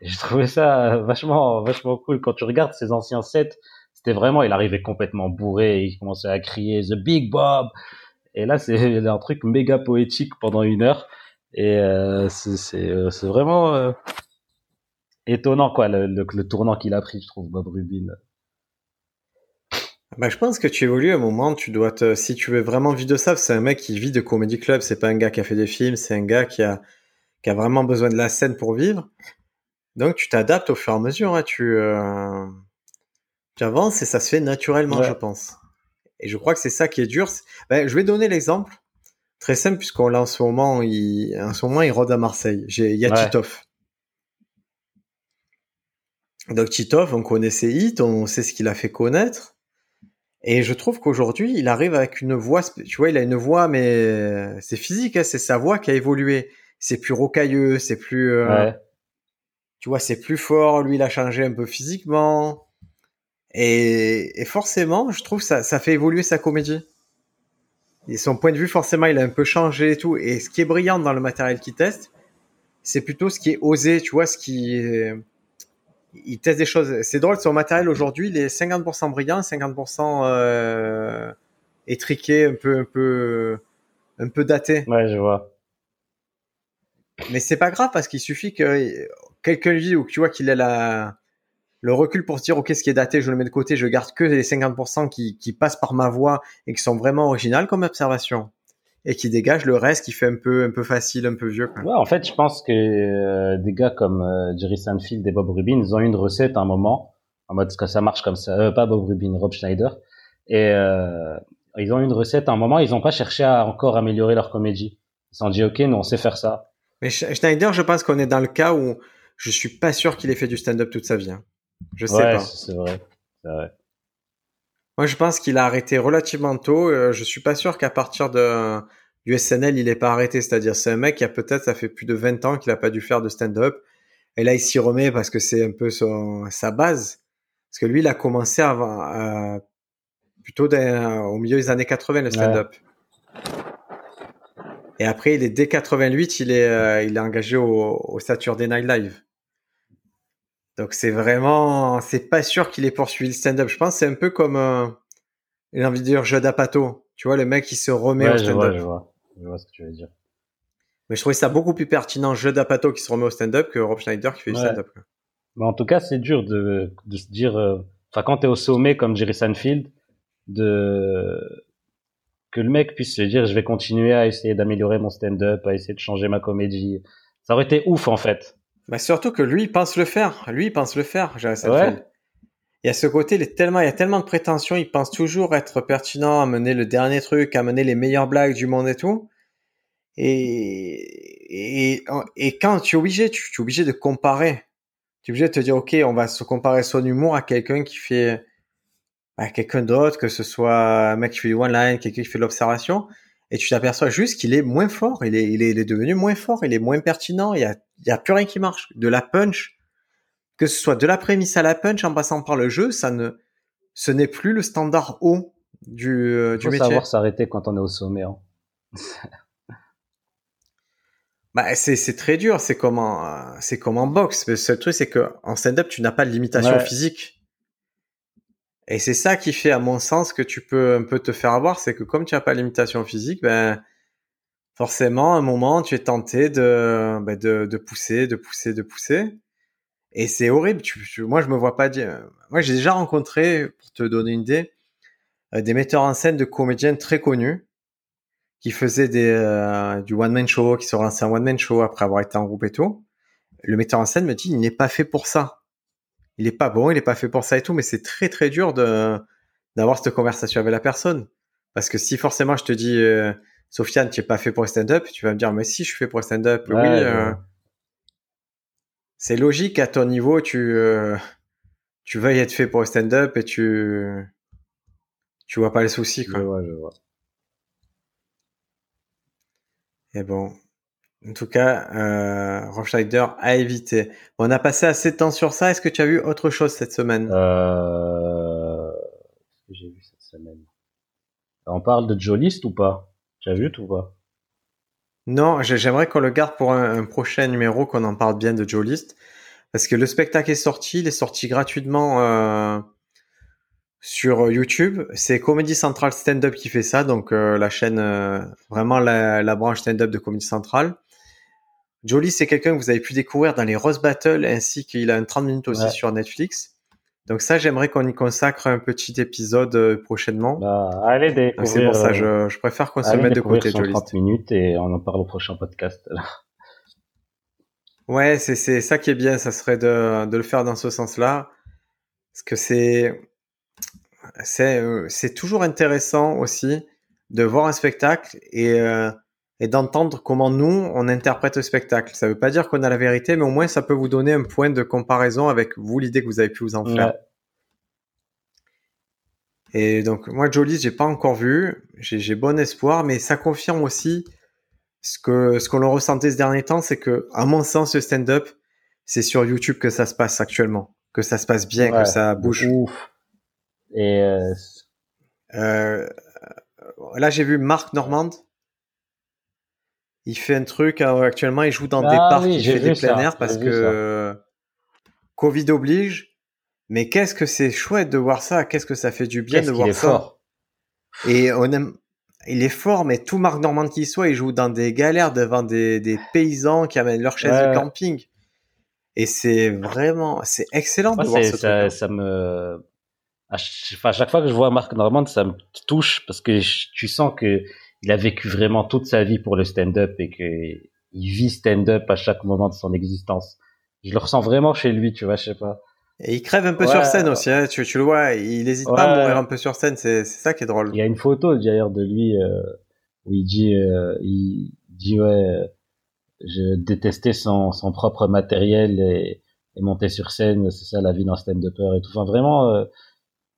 B: J'ai trouvé ça vachement, vachement cool. Quand tu regardes ces anciens sets, c'était vraiment, il arrivait complètement bourré, il commençait à crier The Big Bob. Et là, c'est un truc méga poétique pendant une heure. Et euh, c'est euh, vraiment euh, étonnant, quoi, le, le, tournant qu'il a pris, je trouve, Bob Rubin.
A: Bah, je pense que tu évolues à un moment, tu dois te, si tu veux vraiment vivre de ça, c'est un mec qui vit de comedy club, c'est pas un gars qui a fait des films, c'est un gars qui a, qui a vraiment besoin de la scène pour vivre. Donc tu t'adaptes au fur et à mesure, hein, tu, euh, tu avances et ça se fait naturellement, je pense. Et je crois que c'est ça qui est dur. Ben, je vais donner l'exemple très simple puisqu'on l'a en ce moment, il, en ce moment il rôde à Marseille. J'ai, il y a Titov. Donc Titov, on connaît ses hits, on sait ce qu'il a fait connaître. Et je trouve qu'aujourd'hui, il arrive avec une voix, tu vois, il a une voix, mais c'est physique, hein, c'est sa voix qui a évolué. C'est plus rocailleux, c'est plus, euh, tu vois, c'est plus fort. Lui, il a changé un peu physiquement. Et, et forcément, je trouve ça, ça fait évoluer sa comédie. Et son point de vue, forcément, il a un peu changé et tout. Et ce qui est brillant dans le matériel qu'il teste, c'est plutôt ce qui est osé, tu vois, ce qui est il teste des choses. C'est drôle, son matériel aujourd'hui, il est 50% brillant, 50% euh, étriqué, un peu, un peu, un peu daté.
B: Ouais, je vois.
A: Mais c'est pas grave parce qu'il suffit que quelqu'un lui dise ou que tu vois qu'il a la, le recul pour se dire, ok, ce qui est daté, je le mets de côté, je garde que les 50% qui, qui passent par ma voix et qui sont vraiment originales comme observation et qui dégage le reste qui fait un peu un peu facile, un peu vieux.
B: Ouais, en fait, je pense que euh, des gars comme euh, Jerry Seinfeld et Bob Rubin, ils ont une recette à un moment, en mode que ça marche comme ça, euh, pas Bob Rubin, Rob Schneider, et ils ont une recette à un moment, ils n'ont pas cherché à encore améliorer leur comédie. Ils se sont dit, ok, nous on sait faire ça.
A: Mais Schneider, je pense qu'on est dans le cas où je suis pas sûr qu'il ait fait du stand-up toute sa vie. Hein. Je sais
B: ouais,
A: pas.
B: C'est vrai.
A: Moi, je pense qu'il a arrêté relativement tôt. Euh, je suis pas sûr qu'à partir de du SNL, il est pas arrêté. C'est-à-dire, c'est un mec qui a peut-être, ça fait plus de 20 ans qu'il a pas dû faire de stand-up. Et là, il s'y remet parce que c'est un peu son, sa base. Parce que lui, il a commencé avant, plutôt au milieu des années 80, le stand-up. Et après, il est dès 88, il est, euh, il est engagé au, au Saturday Night Live. Donc c'est vraiment, c'est pas sûr qu'il ait poursuivi le stand-up. Je pense c'est un peu comme, euh, j'ai envie de dire Judd Apatow. Tu vois, le mec qui se remet au stand-up.
B: Je vois, je vois, ce que tu veux dire.
A: Mais je trouvais ça beaucoup plus pertinent Judd Apatow qui se remet au stand-up que Rob Schneider qui fait du stand-up.
B: Mais en tout cas, c'est dur de, de se dire, euh, enfin quand t'es au sommet comme Jerry Seinfeld, de que le mec puisse se dire je vais continuer à essayer d'améliorer mon stand-up, à essayer de changer ma comédie. Ça aurait été ouf en fait.
A: Bah surtout que lui, il pense le faire. Lui, il pense le faire. Ouais. Il y a ce côté, il, est tellement, il y a tellement de prétentions, il pense toujours être pertinent, à mener le dernier truc, à mener les meilleures blagues du monde et tout. Et, et, et quand tu es obligé, tu, es obligé de comparer. Tu es obligé de te dire, OK, on va se comparer son humour à quelqu'un qui fait, à quelqu'un d'autre, que ce soit un mec qui fait du one-line, quelqu'un qui fait de l'observation et tu t'aperçois juste qu'il est moins fort, il est, il, est, il est devenu moins fort, il est moins pertinent, il y a, il y a plus rien qui marche. De la punch, que ce soit de la prémisse à la punch en passant par le jeu, ça ne, ce n'est plus le standard haut du, euh, du
B: Faut
A: métier.
B: savoir s'arrêter quand on est au sommet. Hein.
A: bah, c'est, c'est très dur, c'est comme en, c'est comme en boxe. Le seul truc, c'est que en stand-up, tu n'as pas de limitation
B: Ouais.
A: physique. Et c'est ça qui fait, à mon sens, que tu peux un peu te faire avoir, c'est que comme tu n'as pas limitation physique, ben, forcément, à un moment, tu es tenté de, ben, de, pousser, de pousser, de pousser. Et c'est horrible. Moi, je me vois pas dire. Moi, j'ai déjà rencontré, pour te donner une idée, euh, des metteurs en scène de comédiens très connus qui faisait des, euh, du one-man show, qui se relançait en one-man show après avoir été en groupe et tout, le metteur en scène me dit, il n'est pas fait pour ça. Il est pas bon, il est pas fait pour ça et tout, mais c'est très très dur de d'avoir cette conversation avec la personne. Parce que si forcément je te dis, euh, Sofiane, tu es pas fait pour le stand-up, tu vas me dire, mais si, je suis fait pour le stand-up. oui, euh, c'est logique à ton niveau, tu, euh, tu veuilles être fait pour le stand-up et tu, tu vois pas les soucis, quoi.
B: Je vois, je vois.
A: Et bon. En tout cas, euh, Rochschneider a évité. On a passé assez de temps sur ça. Est-ce que tu as vu autre chose cette semaine?
B: Euh... J'ai vu cette semaine? On parle de Jolist ou pas? Tu as vu ou pas?
A: Non, j'aimerais qu'on le garde pour un, prochain numéro, qu'on en parle bien de Jolist. Parce que le spectacle est sorti, il est sorti gratuitement euh, sur YouTube. C'est Comedy Central Stand Up qui fait ça, donc euh, la chaîne, euh, vraiment la, la branche Stand Up de Comedy Central. Jolie, c'est quelqu'un que vous avez pu découvrir dans les Rose Battle, ainsi qu'il a un 30 minutes aussi sur Netflix. Donc ça, j'aimerais qu'on y consacre un petit épisode euh, prochainement.
B: Bah, allez découvrir.
A: C'est pour ça, je, je préfère qu'on se mette de côté,
B: Jolie. 30 minutes et on en parle au prochain podcast.
A: ouais, c'est c'est ça qui est bien, ça serait de de le faire dans ce sens-là, parce que c'est c'est euh, c'est toujours intéressant aussi de voir un spectacle et euh, et d'entendre comment nous, on interprète le spectacle. Ça ne veut pas dire qu'on a la vérité, mais au moins ça peut vous donner un point de comparaison avec vous, l'idée que vous avez pu vous en faire. Et donc, moi, Jolie, j'ai pas encore vu. J'ai bon espoir, mais ça confirme aussi ce que ce qu'on ressentait ce dernier temps, c'est que, à mon sens, le stand-up, c'est sur YouTube que ça se passe actuellement, que ça se passe bien, que ça bouge.
B: Ouf. Et euh...
A: Euh, là, j'ai vu Marc Normand il fait un truc hein, actuellement, il joue dans des ah parcs, il fait des plein air parce que Covid oblige. Mais qu'est-ce que c'est chouette de voir ça Qu'est-ce que ça fait du bien de voir ça fort. Et on aime, il est fort, mais tout Marc Normand qu'il soit, il joue dans des galères devant des, des paysans qui amènent leurs chaises de camping. Et c'est vraiment, c'est excellent de voir ce
B: ça. Ça me, à chaque fois que je vois Marc Normand, ça me touche parce que tu sens que il a vécu vraiment toute sa vie pour le stand-up et que il vit stand-up à chaque moment de son existence. Je le ressens vraiment chez lui, tu vois, je sais pas.
A: Et il crève un peu sur scène aussi, hein, tu, tu, le vois, il hésite pas à mourir un peu sur scène, c'est ça qui est drôle.
B: Il y a une photo d'ailleurs de lui euh, où il dit, euh, il dit ouais, euh, je détestais son, son propre matériel et, et monter sur scène, c'est ça la vie d'un stand-upper et tout. Enfin vraiment, euh,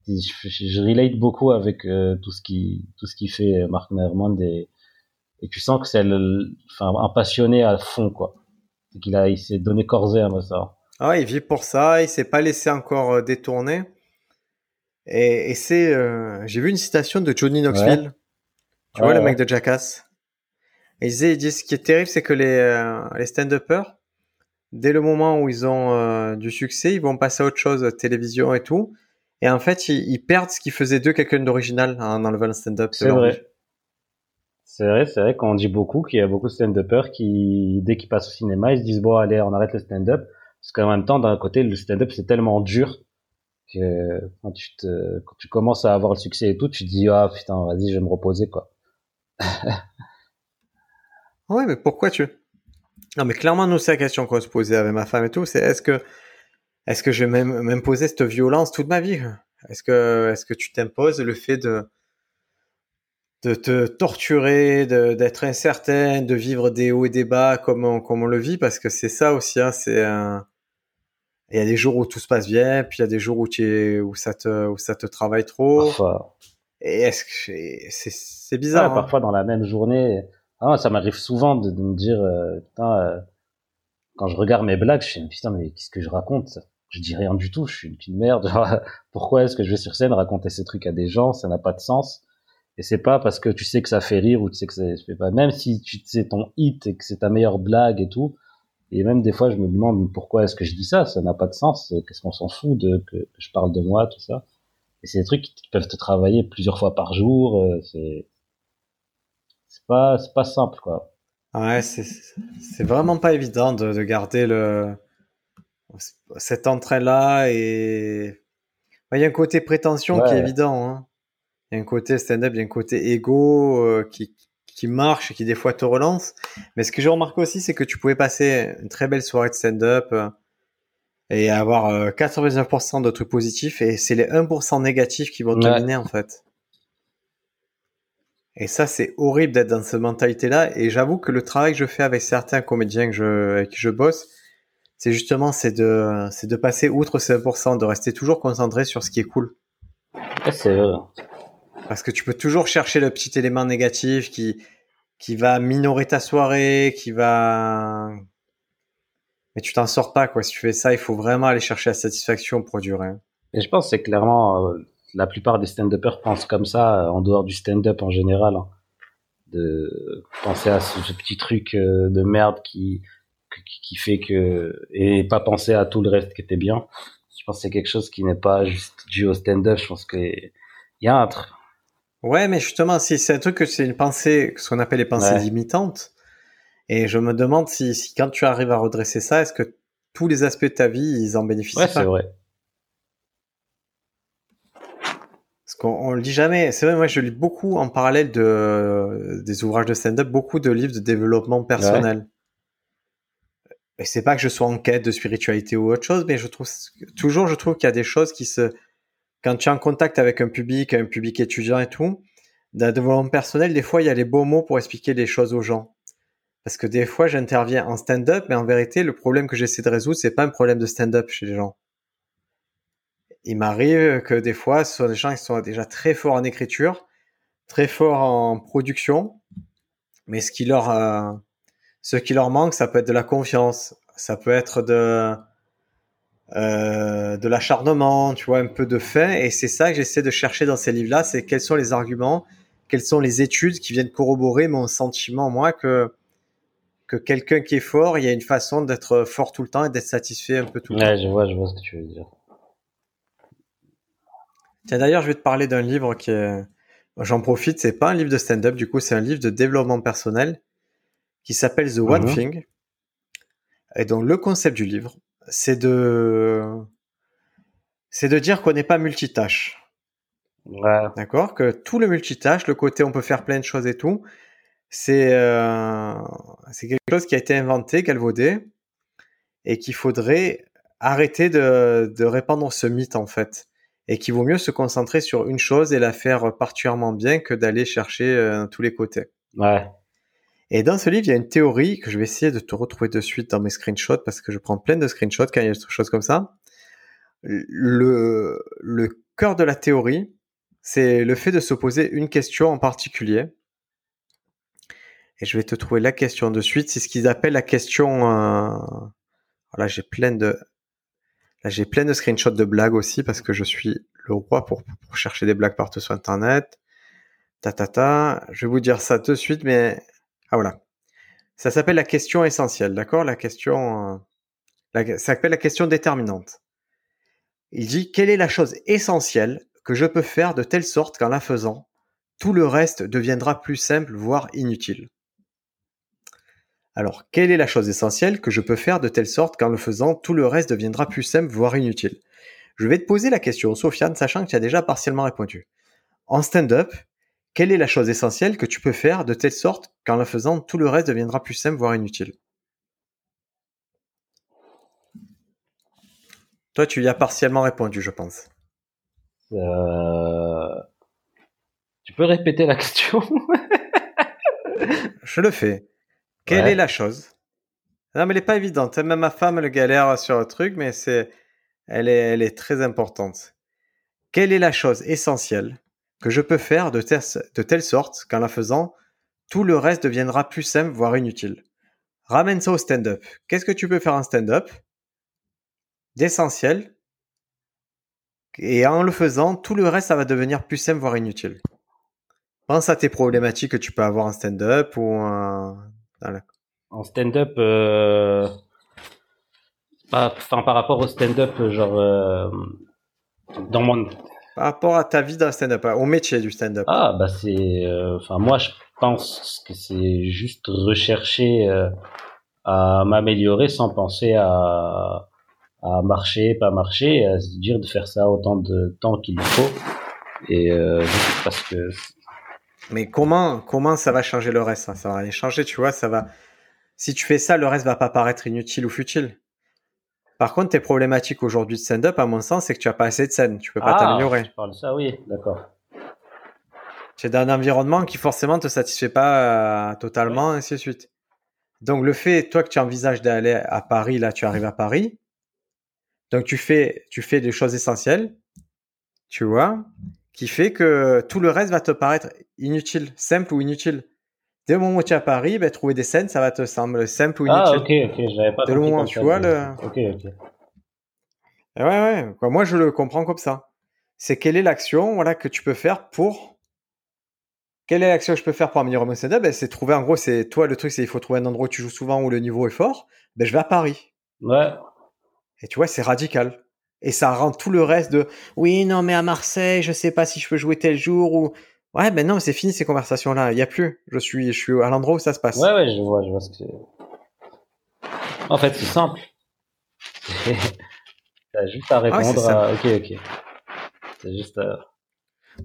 B: je, je, relate beaucoup avec euh, tout ce qui tout ce qui fait euh, Marc Mermond et, et tu sens que c'est enfin un passionné à fond quoi. C'est qu'il a il s'est donné corps et âme à ça.
A: Ah il vit pour ça il s'est pas laissé encore euh, détourner. Et, et c'est j'ai vu une citation de Johnny Knoxville. Tu vois le mec de Jackass. Et il disait il dit ce qui est terrible c'est que les les stand-uppers dès le moment où ils ont du succès ils vont passer à autre chose télévision et tout et en fait, ils, perdent ce qui faisait d'eux quelqu'un d'original en enlevant le stand-up.
B: C'est vrai. C'est vrai, c'est vrai qu'on dit beaucoup qu'il y a beaucoup de stand-uppers qui, dès qu'ils passent au cinéma, ils se disent bon allez, on arrête le stand-up. Parce qu'en même temps, d'un côté, le stand-up c'est tellement dur que quand tu te, quand tu commences à avoir le succès et tout, tu te dis ah putain, vas-y, je vais me reposer quoi.
A: ouais, mais pourquoi tu Non, mais clairement, nous c'est la question qu'on se posait avec ma femme et tout, c'est est-ce que est-ce que je vais m'imposer cette violence toute ma vie? Est-ce que, est-ce que tu t'imposes le fait de, de te torturer, d'être incertain, de vivre des hauts et des bas comme on, comme on le vit? Parce que c'est ça aussi, hein, c'est un... Il y a des jours où tout se passe bien, puis il y a des jours où, tu es, où, ça, te, où ça te travaille trop.
B: Parfois.
A: Et est-ce que c'est bizarre
B: hein. Parfois dans la même journée, ah, ça m'arrive souvent de, me dire, euh, putain, euh, quand je regarde mes blagues, je me dis putain mais qu'est-ce que je raconte je dis rien du tout, je suis une merde. pourquoi est-ce que je vais sur scène raconter ces trucs à des gens? Ça n'a pas de sens. Et c'est pas parce que tu sais que ça fait rire ou tu sais que ça fait pas. Même si tu sais ton hit et que c'est ta meilleure blague et tout. Et même des fois, je me demande pourquoi est-ce que je dis ça? Ça n'a pas de sens. Qu'est-ce qu'on s'en fout de que, je parle de moi, tout ça? Et c'est des trucs qui peuvent te travailler plusieurs fois par jour. Euh, c'est c'est pas c'est pas simple quoi.
A: Ouais, c'est c'est vraiment pas évident de, de garder le cet entrain-là et il y a un côté prétention qui est évident. Hein. Il y a un côté stand-up, il y a un côté ego euh, qui, qui marche et qui des fois te relance. Mais ce que j'ai remarqué aussi, c'est que tu pouvais passer une très belle soirée de stand-up euh, et avoir 99% de trucs positifs et c'est les 1% négatifs qui vont dominer en fait. Et ça, c'est horrible d'être dans cette mentalité-là. Et j'avoue que le travail que je fais avec certains comédiens que je, avec qui je bosse, c'est justement c'est de c'est de passer outre ces 1%, de rester toujours concentré sur ce qui est cool.
B: c'est vrai.
A: Parce que tu peux toujours chercher le petit élément négatif qui qui va minorer ta soirée, qui va mais tu t'en sors pas quoi. Si tu fais ça, il faut vraiment aller chercher la satisfaction pour durer.
B: Et je pense que c'est clairement euh, la plupart des stand-uppers pensent comme ça en dehors du stand-up en général. Hein. De penser à ce petit truc euh, de merde qui qui fait que et pas penser à tout le reste qui était bien. Je pense que c'est quelque chose qui n'est pas juste dû au stand-up. Je pense que il y a un truc.
A: Ouais, mais justement, si c'est un truc que c'est une pensée, ce qu'on appelle les pensées limitantes. Et je me demande si, si, quand tu arrives à redresser ça, est-ce que tous les aspects de ta vie, ils en bénéficient
B: ouais, c'est vrai.
A: Parce qu'on on le dit jamais. C'est vrai, moi, je lis beaucoup en parallèle de, des ouvrages de stand-up, beaucoup de livres de développement personnel et c'est pas que je sois en quête de spiritualité ou autre chose, mais je trouve toujours, je trouve qu'il y a des choses qui se, quand tu es en contact avec un public, un public étudiant et tout, d'un développement personnel, des fois il y a les beaux mots pour expliquer les choses aux gens. Parce que des fois j'interviens en stand-up, mais en vérité le problème que j'essaie de résoudre, c'est pas un problème de stand-up chez les gens. Il m'arrive que des fois ce sont des gens qui sont déjà très forts en écriture, très forts en production, mais ce qui leur euh, ce qui leur manque, ça peut être de la confiance, ça peut être de euh, de l'acharnement, tu vois, un peu de fait. Et c'est ça que j'essaie de chercher dans ces livres-là, c'est quels sont les arguments, quelles sont les études qui viennent corroborer mon sentiment, moi, que que quelqu'un qui est fort, il y a une façon d'être fort tout le temps et d'être satisfait un peu tout le
B: ouais, je vois, je vois ce que tu veux dire.
A: Tiens, d'ailleurs, je vais te parler d'un livre qui est, j'en profite, c'est pas un livre de stand-up, du coup, c'est un livre de développement personnel qui s'appelle The One mhm. Thing. Et donc le concept du livre, c'est de c'est de dire qu'on n'est pas multitâche. D'accord? Que tout le multitâche, le côté on peut faire plein de choses et tout, c'est euh, quelque chose qui a été inventé, galvaudé, et qu'il faudrait arrêter de, de répandre ce mythe en fait. Et qu'il vaut mieux se concentrer sur une chose et la faire particulièrement bien que d'aller chercher euh, tous les côtés.
B: Ouais.
A: Et dans ce livre, il y a une théorie que je vais essayer de te retrouver de suite dans mes screenshots parce que je prends plein de screenshots quand il y a des choses comme ça. Le, cœur de la théorie, c'est le fait de se poser une question en particulier. Et je vais te trouver la question de suite. C'est ce qu'ils appellent la question. Euh... Là, j'ai plein de. Là, j'ai plein de screenshots de blagues aussi parce que je suis le roi pour, pour chercher des blagues partout sur Internet. Ta ta ta. Je vais vous dire ça de suite, mais ah voilà. Ça s'appelle la question essentielle, d'accord? La question, euh, ça s'appelle la question déterminante. Il dit quelle est la chose essentielle que je peux faire de telle sorte qu'en la faisant, tout le reste deviendra plus simple, voire inutile? Alors, quelle est la chose essentielle que je peux faire de telle sorte qu'en le faisant, tout le reste deviendra plus simple, voire inutile? Je vais te poser la question, Sofiane, sachant que tu as déjà partiellement répondu. En stand-up, quelle est la chose essentielle que tu peux faire de telle sorte qu'en la faisant, tout le reste deviendra plus simple, voire inutile? Toi, tu y as partiellement répondu, je pense.
B: Euh, tu peux répéter la question?
A: Je le fais. Quelle est la chose? Non, mais elle n'est pas évidente. Même ma femme, elle galère sur le truc, mais c'est, elle est, elle est très importante. Quelle est la chose essentielle que je peux faire de, telle sorte qu'en la faisant, tout le reste deviendra plus simple, voire inutile. Ramène ça au stand-up. Qu'est-ce que tu peux faire en stand-up? D'essentiel. Et en le faisant, tout le reste, ça va devenir plus simple, voire inutile. Pense à tes problématiques que tu peux avoir en stand-up ou en...
B: En stand-up, euh... enfin, par rapport au stand-up, genre, euh... dans mon
A: par rapport à ta vie d'un stand-up, au métier du stand-up
B: Ah, bah c'est. Euh, enfin, moi, je pense que c'est juste rechercher euh, à m'améliorer sans penser à, à marcher, pas marcher, à se dire de faire ça autant de temps qu'il faut. Et euh, parce que
A: Mais comment, comment ça va changer le reste Ça va rien changer, tu vois. Ça va. Si tu fais ça, le reste va pas paraître inutile ou futile. Par contre, tes problématiques aujourd'hui de stand-up, à mon sens, c'est que tu as pas assez de scène. Tu peux pas
B: Ah,
A: t'améliorer.
B: Tu parles de ça, oui, d'accord.
A: Tu es dans un environnement qui forcément te satisfait pas euh, totalement, ainsi de suite. Donc le fait, toi que tu envisages d'aller à Paris, là tu arrives à Paris, donc tu fais, tu fais des choses essentielles, tu vois, qui fait que tout le reste va te paraître inutile, simple ou inutile. Dès le moment où tu es à Paris, ben, trouver des scènes, ça va te sembler simple ou
B: Ah, ok, ok, j'avais pas
A: Dès le moment, tu vois, le-
B: Ok, ok.
A: Et ouais, ouais. quoi, moi, je le comprends comme ça. C'est quelle est l'action voilà, que tu peux faire pour. Quelle est l'action que je peux faire pour améliorer mon stand-up ben, C'est trouver, en gros, c'est toi, le truc, c'est il faut trouver un endroit où tu joues souvent, où le niveau est fort. Ben, je vais à Paris.
B: Ouais,
A: Et tu vois, c'est radical. Et ça rend tout le reste de oui, non, mais à Marseille, je sais pas si je peux jouer tel jour ou. Ouais, ben non, c'est fini ces conversations-là. Il y a plus. Je suis, je suis à l'endroit où ça se passe.
B: ouais, ouais, je vois, je vois ce que c'est. En fait, c'est simple. T'as juste à
A: Ah ouais,
B: répondre à. Ok, ok. C'est juste à.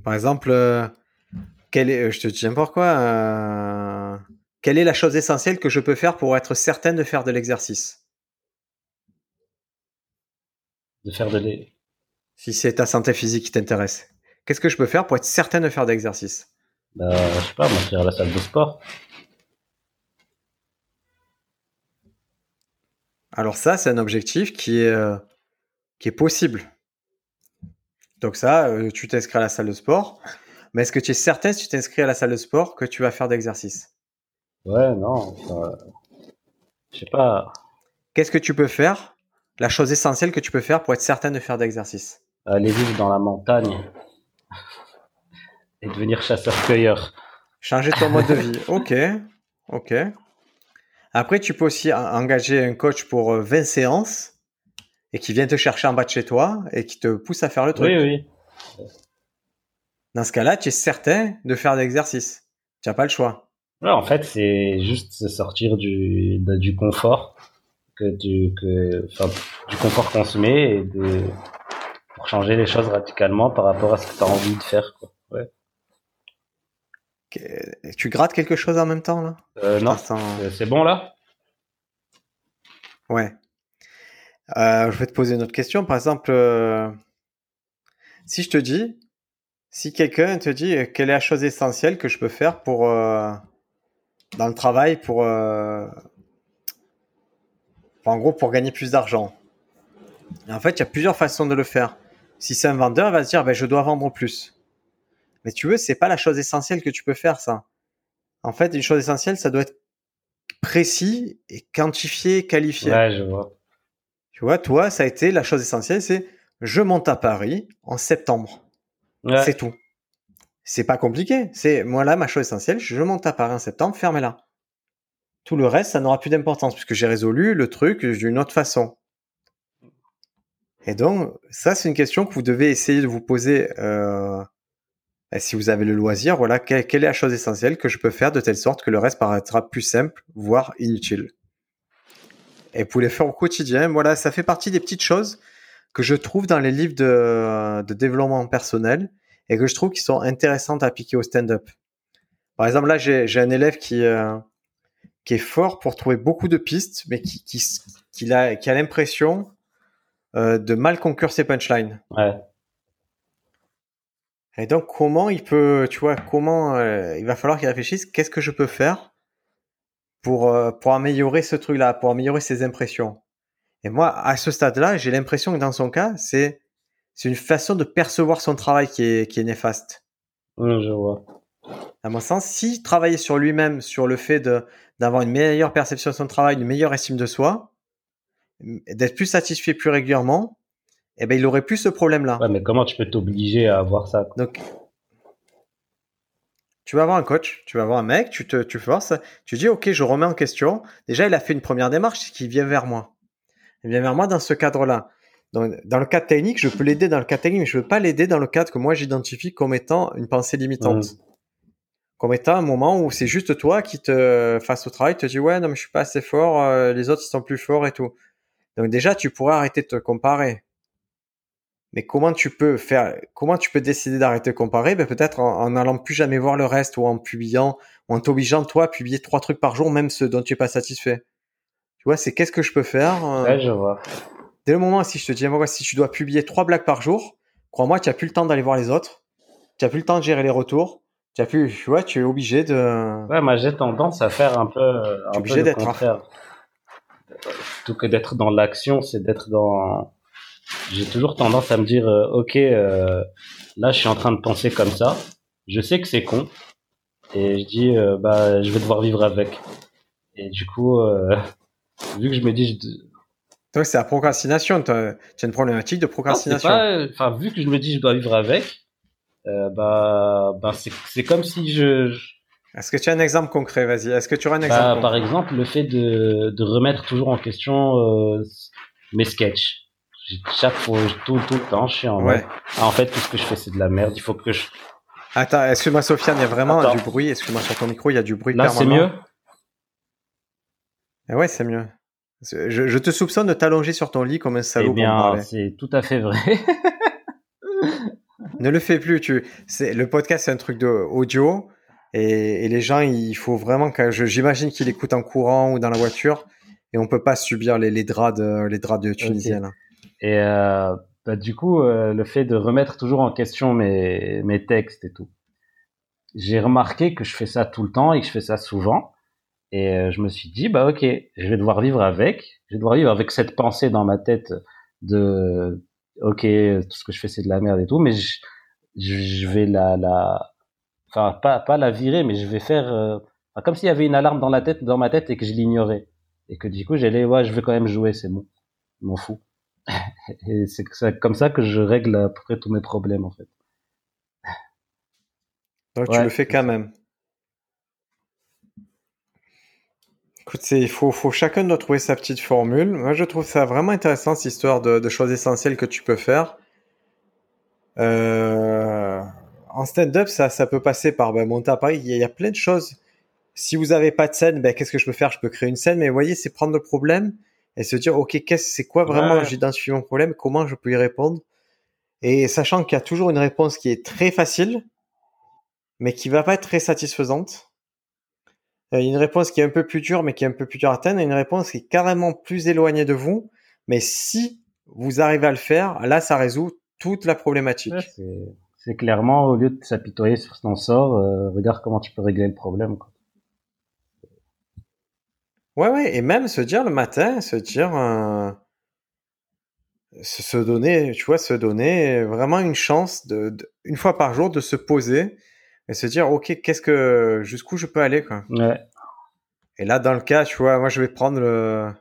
A: Par exemple, euh, quelle est, euh, je te dis n'importe quoi. euh, quelle est la chose essentielle que je peux faire pour être certain de faire de l'exercice?
B: De faire de l'é-
A: Si c'est ta santé physique qui t'intéresse. Qu'est-ce que je peux faire pour être certain de faire de l'exercice
B: Bah, je sais pas, m'inscrire à la salle de sport.
A: Alors ça, c'est un objectif qui est, euh, qui est possible. Donc ça, euh, tu t'inscris à la salle de sport. Mais est-ce que tu es certain si tu t'inscris à la salle de sport que tu vas faire d'exercice
B: Ouais, non, enfin, je sais pas,
A: Qu'est-ce que tu peux faire? La chose essentielle que tu peux faire pour être certain de faire d'exercice
B: aller vivre dans la montagne et devenir chasseur-cueilleur.
A: Changer ton mode de vie. Ok, ok. Après, tu peux aussi en- engager un coach pour euh, 20 séances et qui vient te chercher en bas de chez toi et qui te pousse à faire le truc.
B: Oui, oui.
A: Dans ce cas-là, tu es certain de faire de l'exercice. Tu n'as pas le choix.
B: Ouais, en fait, c'est juste se sortir du, de- du confort que tu, que, enfin, du confort qu'on se met et de, pour changer les choses radicalement par rapport à ce que tu as envie de faire, quoi. Ouais.
A: Tu grattes quelque chose en même temps, là?
B: Euh, non,
A: Attends.
B: c'est- bon là?
A: Ouais. Euh, je vais te poser une autre question. Par exemple, euh, si je te dis, si quelqu'un te dit euh, quelle est la chose essentielle que je peux faire pour euh, dans le travail pour, euh, en gros pour gagner plus d'argent? En fait, il y a plusieurs façons de le faire. Si c'est un vendeur, il va se dire ben, je dois vendre plus. Mais tu veux, c'est pas la chose essentielle que tu peux faire ça. En fait, une chose essentielle, ça doit être précis et quantifié, qualifié.
B: Ouais, je vois.
A: Tu vois, toi, ça a été la chose essentielle, c'est je monte à Paris en septembre.
B: Ouais.
A: C'est tout. C'est pas compliqué. C'est moi là, ma chose essentielle, je monte à Paris en septembre, fermez-la. Tout le reste, ça n'aura plus d'importance puisque j'ai résolu le truc d'une autre façon. Et donc, ça, c'est une question que vous devez essayer de vous poser euh, si vous avez le loisir. Voilà, quelle, est la chose essentielle que je peux faire de telle sorte que le reste paraîtra plus simple, voire inutile? Et pour les faire au quotidien, voilà, ça fait partie des petites choses que je trouve dans les livres de, développement personnel et que je trouve qui sont intéressantes à appliquer au stand-up. Par exemple, là, j'ai un élève qui, euh, qui est fort pour trouver beaucoup de pistes, mais qui, qui, qui a l'impression euh, de mal conclure ses punchlines.
B: Ouais.
A: Et donc, comment il peut, tu vois, comment euh, il va falloir qu'il réfléchisse, qu'est-ce que je peux faire pour, euh, pour améliorer ce truc-là, pour améliorer ses impressions? Et moi, à ce stade-là, j'ai l'impression que dans son cas, c'est c'est une façon de percevoir son travail qui est, qui est néfaste.
B: Je vois.
A: À mon sens, s'il travaillait sur lui-même, sur le fait de d'avoir une meilleure perception de son travail, une meilleure estime de soi, d'être plus satisfait plus régulièrement, eh ben, il aurait plus ce problème-là.
B: Ouais, mais comment tu peux t'obliger à avoir ça, quoi?
A: Donc, tu vas avoir un coach, tu vas avoir un mec, tu te, tu forces, tu dis, OK, je remets en question. Déjà, il a fait une première démarche, c'est qu'il vient vers moi. Il vient vers moi dans ce cadre-là. Dans le cadre technique, je peux l'aider dans le cadre technique, mais je ne veux pas l'aider dans le cadre que moi j'identifie comme étant une pensée limitante.
B: Mhm.
A: Comme étant un moment où c'est juste toi qui te, face au travail, te dis, ouais, non, mais je suis pas assez fort, euh, les autres, ils sont plus forts et tout. Donc, déjà, tu pourrais arrêter de te comparer. Mais comment tu peux faire, comment tu peux décider d'arrêter de comparer? Ben Peut-être en, n'allant plus jamais voir le reste ou en publiant, ou en t'obligeant toi à publier trois trucs par jour, même ceux dont tu es pas satisfait. Tu vois, c'est qu'est-ce que je peux faire
B: euh, Ouais, je vois.
A: Dès le moment, si je te dis, moi, si tu dois publier trois blagues par jour, crois-moi, tu n'as plus le temps d'aller voir les autres, tu n'as plus le temps de gérer les retours, tu as plus, tu vois, tu es obligé de.
B: Ouais, moi j'ai tendance à faire un peu. Un obligé d'être. Plutôt que d'être dans l'action, c'est d'être dans. J'ai toujours tendance à me dire, euh, ok, euh, là je suis en train de penser comme ça, je sais que c'est con, et je dis, euh, bah je vais devoir vivre avec. Et du coup, vu que je me dis,
A: donc c'est la procrastination. Tu as une problématique de procrastination.
B: Enfin, vu que je me dis je dois vivre avec, bah, bah c'est comme si je.
A: Est-ce que tu as un exemple concret? Vas-y. Est-ce que tu auras un exemple bah,
B: Par exemple, le fait de, de remettre toujours en question euh, mes sketchs. Chaque fois, tout, tout le temps, je suis en ouais. Ah, en fait, tout ce que je fais, c'est de la merde. Il faut que je.
A: Attends, excuse-moi, Sofiane, il y a vraiment du bruit. Excuse-moi, sur ton micro, il y a du bruit
B: Là, c'est mieux
A: eh Ouais, c'est mieux. Je, te soupçonne de t'allonger sur ton lit comme un salaud.
B: Eh bien, c'est tout à fait vrai.
A: ne le fais plus. Tu, le podcast, c'est un truc de audio et, les gens, il faut vraiment que j'imagine qu'ils écoutent en courant ou dans la voiture et on peut pas subir les, draps de les draps de tunisienne.
B: Et euh, bah, du coup, euh, le fait de remettre toujours en question mes mes textes et tout, j'ai remarqué que je fais ça tout le temps et que je fais ça souvent. Et euh, je me suis dit, bah ok, je vais devoir vivre avec. Je vais devoir vivre avec cette pensée dans ma tête de, ok, tout ce que je fais c'est de la merde et tout, mais je, je vais la, la, enfin pas pas la virer, mais je vais faire euh, comme s'il y avait une alarme dans la tête, dans ma tête et que je l'ignorais et que du coup j'allais, ouais, je vais quand même jouer, c'est bon, je m'en fous. et c'est comme ça que je règle à peu près tous mes problèmes en fait.
A: Donc tu le fais quand même. Écoute, il faut, faut chacun doit trouver sa petite formule. Moi, je trouve ça vraiment intéressant, cette histoire de, de choses essentielles que tu peux faire. Euh, en stand-up, ça, ça peut passer par ben, monter à Paris. Il y, a, plein de choses. Si vous avez pas de scène, ben, qu'est-ce que je peux faire? Je peux créer une scène. Mais vous voyez, c'est prendre le problème et se dire, OK, qu'est-ce, c'est quoi vraiment? J'identifie mon problème, comment je peux y répondre? Et sachant qu'il y a toujours une réponse qui est très facile, mais qui va pas être très satisfaisante a une réponse qui est un peu plus dure, mais qui est un peu plus dure à atteindre, et une réponse qui est carrément plus éloignée de vous. Mais si vous arrivez à le faire, là, ça résout toute la problématique.
B: C'est clairement, au lieu de s'apitoyer sur ce sort, euh, regarde comment tu peux régler le problème. Quoi.
A: Ouais, ouais, et même se dire le matin, se dire, euh, se, donner, tu vois, se donner vraiment une chance de, une fois par jour de se poser et se dire ok qu'est-ce que jusqu'où je peux aller quoi.
B: Ouais.
A: Et là dans le cas tu vois moi je vais prendre le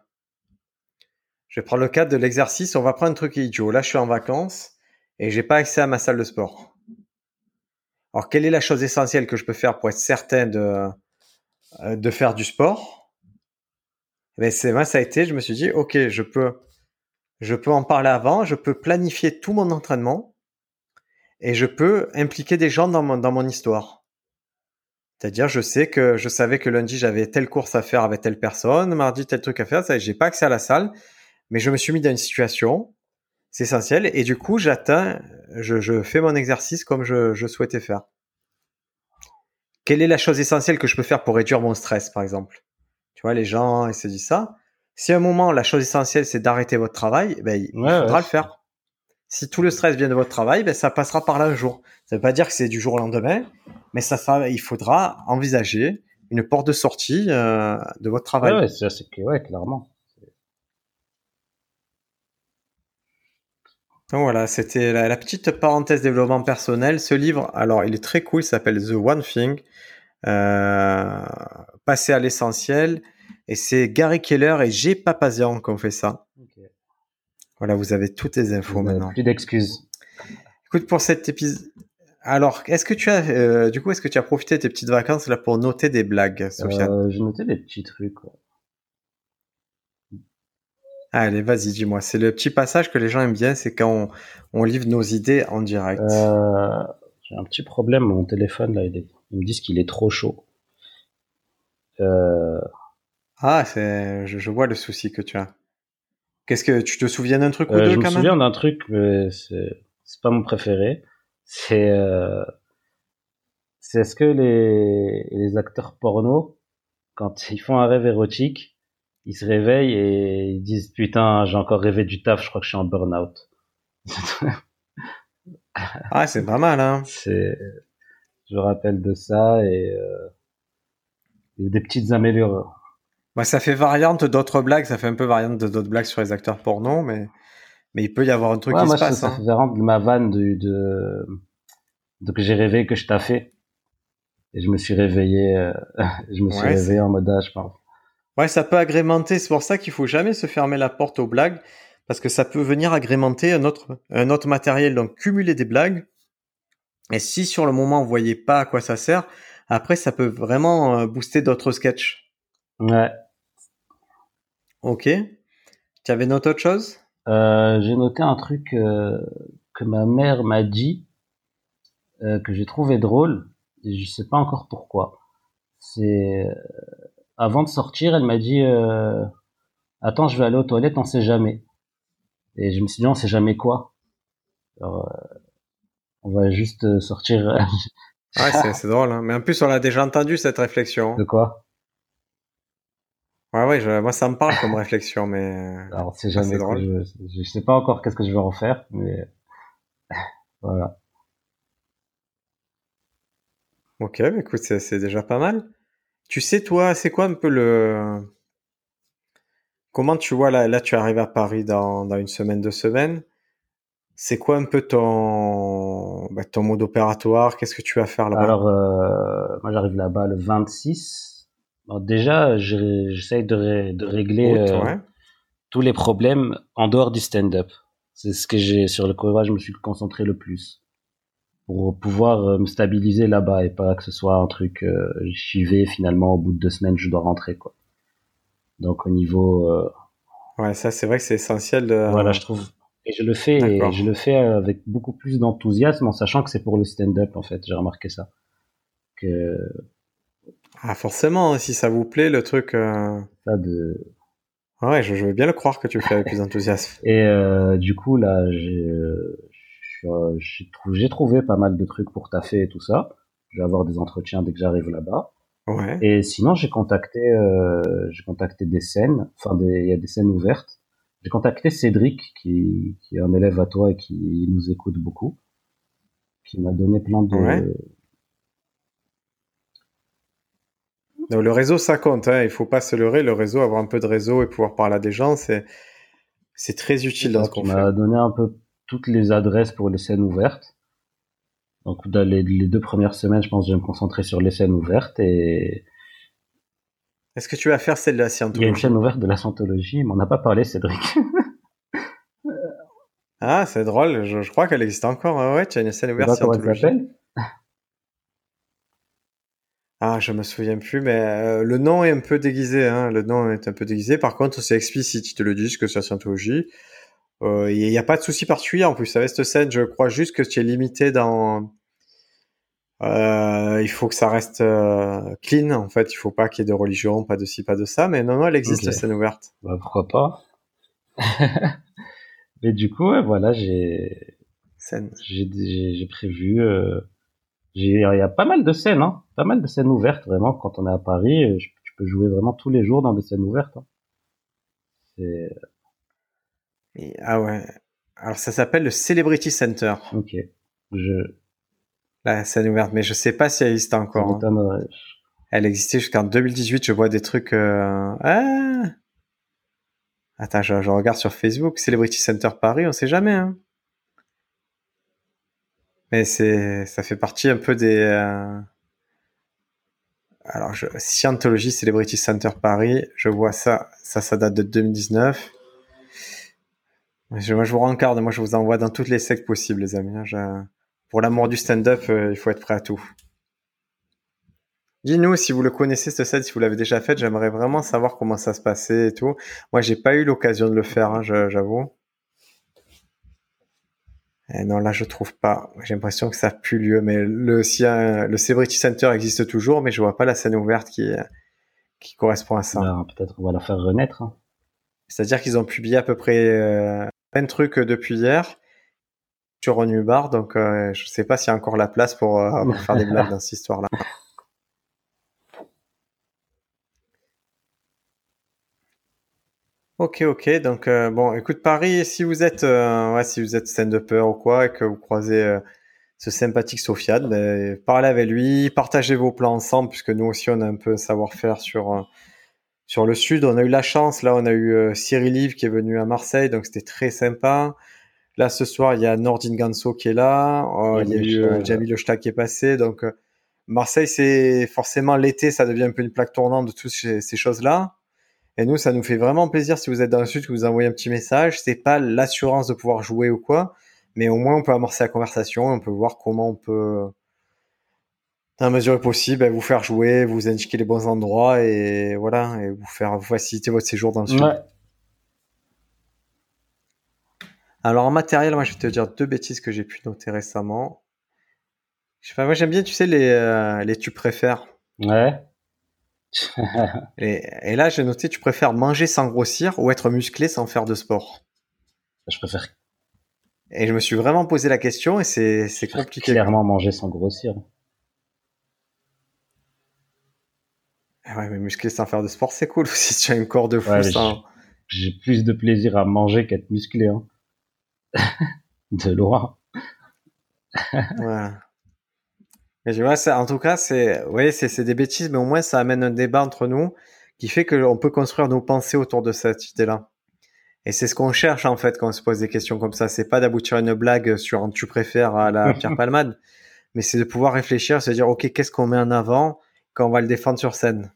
A: je vais prendre le cas de l'exercice on va prendre un truc idiot là je suis en vacances et j'ai pas accès à ma salle de sport. Alors quelle est la chose essentielle que je peux faire pour être certain de euh, de faire du sport? Mais eh ben, c'est moi ça a été je me suis dit ok je peux je peux en parler avant je peux planifier tout mon entraînement et je peux impliquer des gens dans mon, dans mon histoire. C'est-à-dire, je sais que je savais que lundi j'avais telle course à faire avec telle personne, mardi tel truc à faire, ça, j'ai pas accès à la salle, mais je me suis mis dans une situation, c'est essentiel, et du coup, j'atteins, je, je, fais mon exercice comme je, je souhaitais faire. Quelle est la chose essentielle que je peux faire pour réduire mon stress, par exemple? Tu vois, les gens, ils se disent ça. Si à un moment, la chose essentielle, c'est d'arrêter votre travail, ben, il faudra le faire si tout le stress vient de votre travail, ben, ça passera par là un jour. Ça ne veut pas dire que c'est du jour au lendemain, mais ça, il faudra envisager une porte de sortie euh, de votre travail.
B: Ouais, c'est, ouais, clairement.
A: Donc voilà, c'était la, petite parenthèse développement personnel. Ce livre, alors il est très cool, il s'appelle The One Thing, euh, passer à l'essentiel, et c'est Gary Keller et G. Papazian qui ont fait ça. Voilà, vous avez toutes les infos maintenant.
B: Plus d'excuses.
A: Écoute, pour cet épisode. Alors, est-ce que tu as, euh, du coup, est-ce que tu as profité de tes petites vacances là pour noter des blagues, Sofiane?
B: Euh, J'ai noté des petits trucs.
A: Allez, vas-y, dis-moi. C'est le petit passage que les gens aiment bien, c'est quand on, livre nos idées en direct.
B: Euh, j'ai un petit problème, mon téléphone là, ils me disent qu'il est trop chaud.
A: Ah, c'est, je vois le souci que tu as. Qu'est-ce que tu te souviens d'un truc ou
B: Euh,
A: deux
B: je me
A: même?
B: souviens d'un truc, mais c'est c'est pas mon préféré. C'est euh, c'est est-ce que les les acteurs porno, quand ils font un rêve érotique, ils se réveillent et ils disent putain j'ai encore rêvé du taf, je crois que je suis en burn-out.
A: Ah, c'est pas mal, hein.
B: c'est je me rappelle de ça et, euh, et des petites améliorations.
A: Bah, ça fait variante d'autres blagues, ça fait un peu variante de d'autres blagues sur les acteurs porno, mais mais il peut y avoir un truc
B: Ouais,
A: qui
B: moi
A: se
B: ça,
A: passe.
B: ça
A: hein.
B: fait vraiment de ma vanne de, de, de que j'ai rêvé que je taffais. Et je me suis réveillé, euh, je me suis
A: Ouais,
B: réveillé en mode ah, je pense.
A: Ouais, ça peut agrémenter. C'est pour ça qu'il faut jamais se fermer la porte aux blagues, parce que ça peut venir agrémenter un autre, un autre matériel. Donc, cumuler des blagues. Et si sur le moment, vous voyez pas à quoi ça sert, après, ça peut vraiment euh, booster d'autres sketchs.
B: Ouais.
A: Ok. Tu avais noté autre chose?
B: Euh, j'ai noté un truc euh, que ma mère m'a dit euh, que j'ai trouvé drôle et je sais pas encore pourquoi. C'est avant de sortir, elle m'a dit euh, attends, je vais aller aux toilettes, on sait jamais. Et je me suis dit on sait jamais quoi. Alors, euh, on va juste euh, sortir
A: Ouais, c'est drôle. Hein. Mais en plus, on l'a déjà entendu cette réflexion.
B: de quoi?
A: Ouais, ouais. je- moi, ça me parle comme réflexion, mais
B: Alors c'est jamais
A: drôle.
B: je, je sais pas encore qu'est-ce que je vais en faire, mais voilà.
A: ok. bah, écoute, c'est déjà pas mal. Tu sais, toi, c'est quoi un peu le Comment tu vois là, là tu arrives à Paris dans, dans une semaine, deux semaines. C'est quoi un peu ton, bah, ton mode opératoire? Qu'est-ce que tu vas faire là-bas?
B: Alors euh, moi j'arrive là-bas le 26. Alors, déjà j'essaye de, ré- de régler euh,
A: ouais.
B: tous les problèmes en dehors du stand-up. C'est ce que j'ai sur le quoi je me suis concentré le plus pour pouvoir euh, me stabiliser là-bas et pas que ce soit un truc euh, j'y vais finalement au bout de deux semaines je dois rentrer quoi. Donc au niveau euh,
A: Ouais, ça c'est vrai que c'est essentiel. De...
B: Voilà, je trouve. Et je le fais, et je le fais avec beaucoup plus d'enthousiasme en sachant que c'est pour le stand-up en fait. J'ai remarqué ça. Que
A: Ah, forcément, si ça vous plaît, le truc. euh,
B: ça de.
A: Ouais, je, je veux bien le croire que tu le fais avec plus d'enthousiasme.
B: Et euh, du coup là, j'ai euh, j'ai trou- j'ai trouvé pas mal de trucs pour taffer et tout ça. Je vais avoir des entretiens dès que j'arrive là-bas.
A: Ouais.
B: Et sinon, j'ai contacté, euh, j'ai contacté des scènes. Enfin, il y a des scènes ouvertes. J'ai contacté Cédric, qui, qui est un élève à toi et qui nous écoute beaucoup, qui m'a donné plein de,
A: Ouais. Donc, le réseau, ça compte. Hein. Il faut pas se leurrer. Le réseau, avoir un peu de réseau et pouvoir parler à des gens, c'est c'est très utile dans ce qu'on fait.
B: m'a donné un peu toutes les adresses pour les scènes ouvertes. Donc, dans les, les deux premières semaines, je pense que je vais me concentrer sur les scènes ouvertes et
A: Est-ce que tu vas faire celle de la
B: il y a une
A: scientologie
B: chaîne ouverte de la scientologie. Il m'en a pas parlé, Cédric.
A: Ah, c'est drôle. Je, je crois qu'elle existe encore. Ah ouais, tu as une scène
B: Tu
A: ouverte scientologie. Ah, je me souviens plus, mais euh, le nom est un peu déguisé. Hein. Le nom est un peu déguisé. Par contre, c'est explicite. Ils te le disent que c'est la scientologie. Euh, Il n'y a pas de souci particulier en plus. Avec cette scène, je crois juste que tu es limité dans. Euh, il faut que ça reste euh, clean. En fait, il faut pas qu'il y ait de religion, pas de ci, pas de ça. Mais non, non, elle existe
B: Ok.
A: la scène ouverte.
B: Bah, pourquoi pas Mais du coup, ouais, voilà, j'ai
A: Scène.
B: j'ai prévu. euh, il y a pas mal de scènes, hein, pas mal de scènes ouvertes vraiment. Quand on est à Paris, euh, je- tu peux jouer vraiment tous les jours dans des scènes ouvertes. hein. C'est
A: Et- ah ouais. Alors ça s'appelle le Celebrity Center,
B: ok. Je
A: la scène ouverte. Mais je sais pas si elle existe encore. hein. Elle existait jusqu'en 2018. Je vois des trucs. euh, Ah Attends, je, je regarde sur Facebook. Celebrity Center Paris, on sait jamais. Hein. Mais c'est, ça fait partie un peu des. euh, Alors, je... Scientology Celebrity Center Paris, je vois ça. Ça, ça date de 2019. Je, moi, je vous rencarde. Moi, je vous envoie dans toutes les sectes possibles, les amis. hein. Je- Pour l'amour du stand-up, euh, il faut être prêt à tout. Dis-nous si vous le connaissez ce set, si vous l'avez déjà fait. J'aimerais vraiment savoir comment ça se passait et tout. Moi, j'ai pas eu l'occasion de le faire, hein, j'avoue. Et non, là, je trouve pas. J'ai l'impression que ça a plus lieu. Mais le, si, euh, le Celebrity Center existe toujours, mais je vois pas la scène ouverte qui, qui correspond à ça.
B: Ben, Peut-être on va la faire renaître. hein.
A: C'est-à-dire qu'ils ont publié à peu près euh, plein de trucs depuis hier sur Bar, donc euh, je sais pas s'il y a encore la place pour, euh, faire des blagues dans cette histoire-là. Ok, ok. Donc euh, bon, écoute Paris, si vous êtes, euh, si vous êtes stand-upper ou quoi, et que vous croisez euh, ce sympathique Sofiane, ben, parlez avec lui, partagez vos plans ensemble, puisque nous aussi on a un peu savoir-faire sur sur le sud. On a eu la chance, là, on a eu Cyril Yves qui est venu à Marseille, donc c'était très sympa. Là, ce soir, il y a Nordin Ganso qui est là. Oh, il y a eu Jamil Oshta qui est passé. Donc Marseille, c'est forcément l'été, ça devient un peu une plaque tournante de toutes ces, ces choses-là. Et nous, ça nous fait vraiment plaisir si vous êtes dans le sud que vous envoyez un petit message. C'est pas l'assurance de pouvoir jouer ou quoi, mais au moins on peut amorcer la conversation, on peut voir comment on peut, dans la mesure possible, vous faire jouer, vous indiquer les bons endroits et voilà, et vous faire vous faciliter votre séjour dans le sud. Alors en matériel, moi je vais te dire deux bêtises que j'ai pu noter récemment. Je sais pas, moi j'aime bien, tu sais, les, euh, les tu préfères.
B: Ouais.
A: et, là, j'ai noté, tu préfères manger sans grossir ou être musclé sans faire de sport?
B: Je préfère.
A: Et je me suis vraiment posé la question et c'est, c'est compliqué.
B: Clairement manger sans grossir.
A: Ouais, mais musclé sans faire de sport, c'est cool aussi si tu as une corps de fou.
B: J'ai plus de plaisir à manger qu'à être musclé. Hein. de loin.
A: ouais en tout cas, c'est, oui, c'est, des bêtises, mais au moins ça amène un débat entre nous qui fait qu'on peut construire nos pensées autour de cette idée-là. Et c'est ce qu'on cherche en fait quand on se pose des questions comme ça. C'est pas d'aboutir à une blague sur un tu préfères à la Pierre Palmade, mais c'est de pouvoir réfléchir, se dire ok, qu'est-ce qu'on met en avant quand on va le défendre sur scène.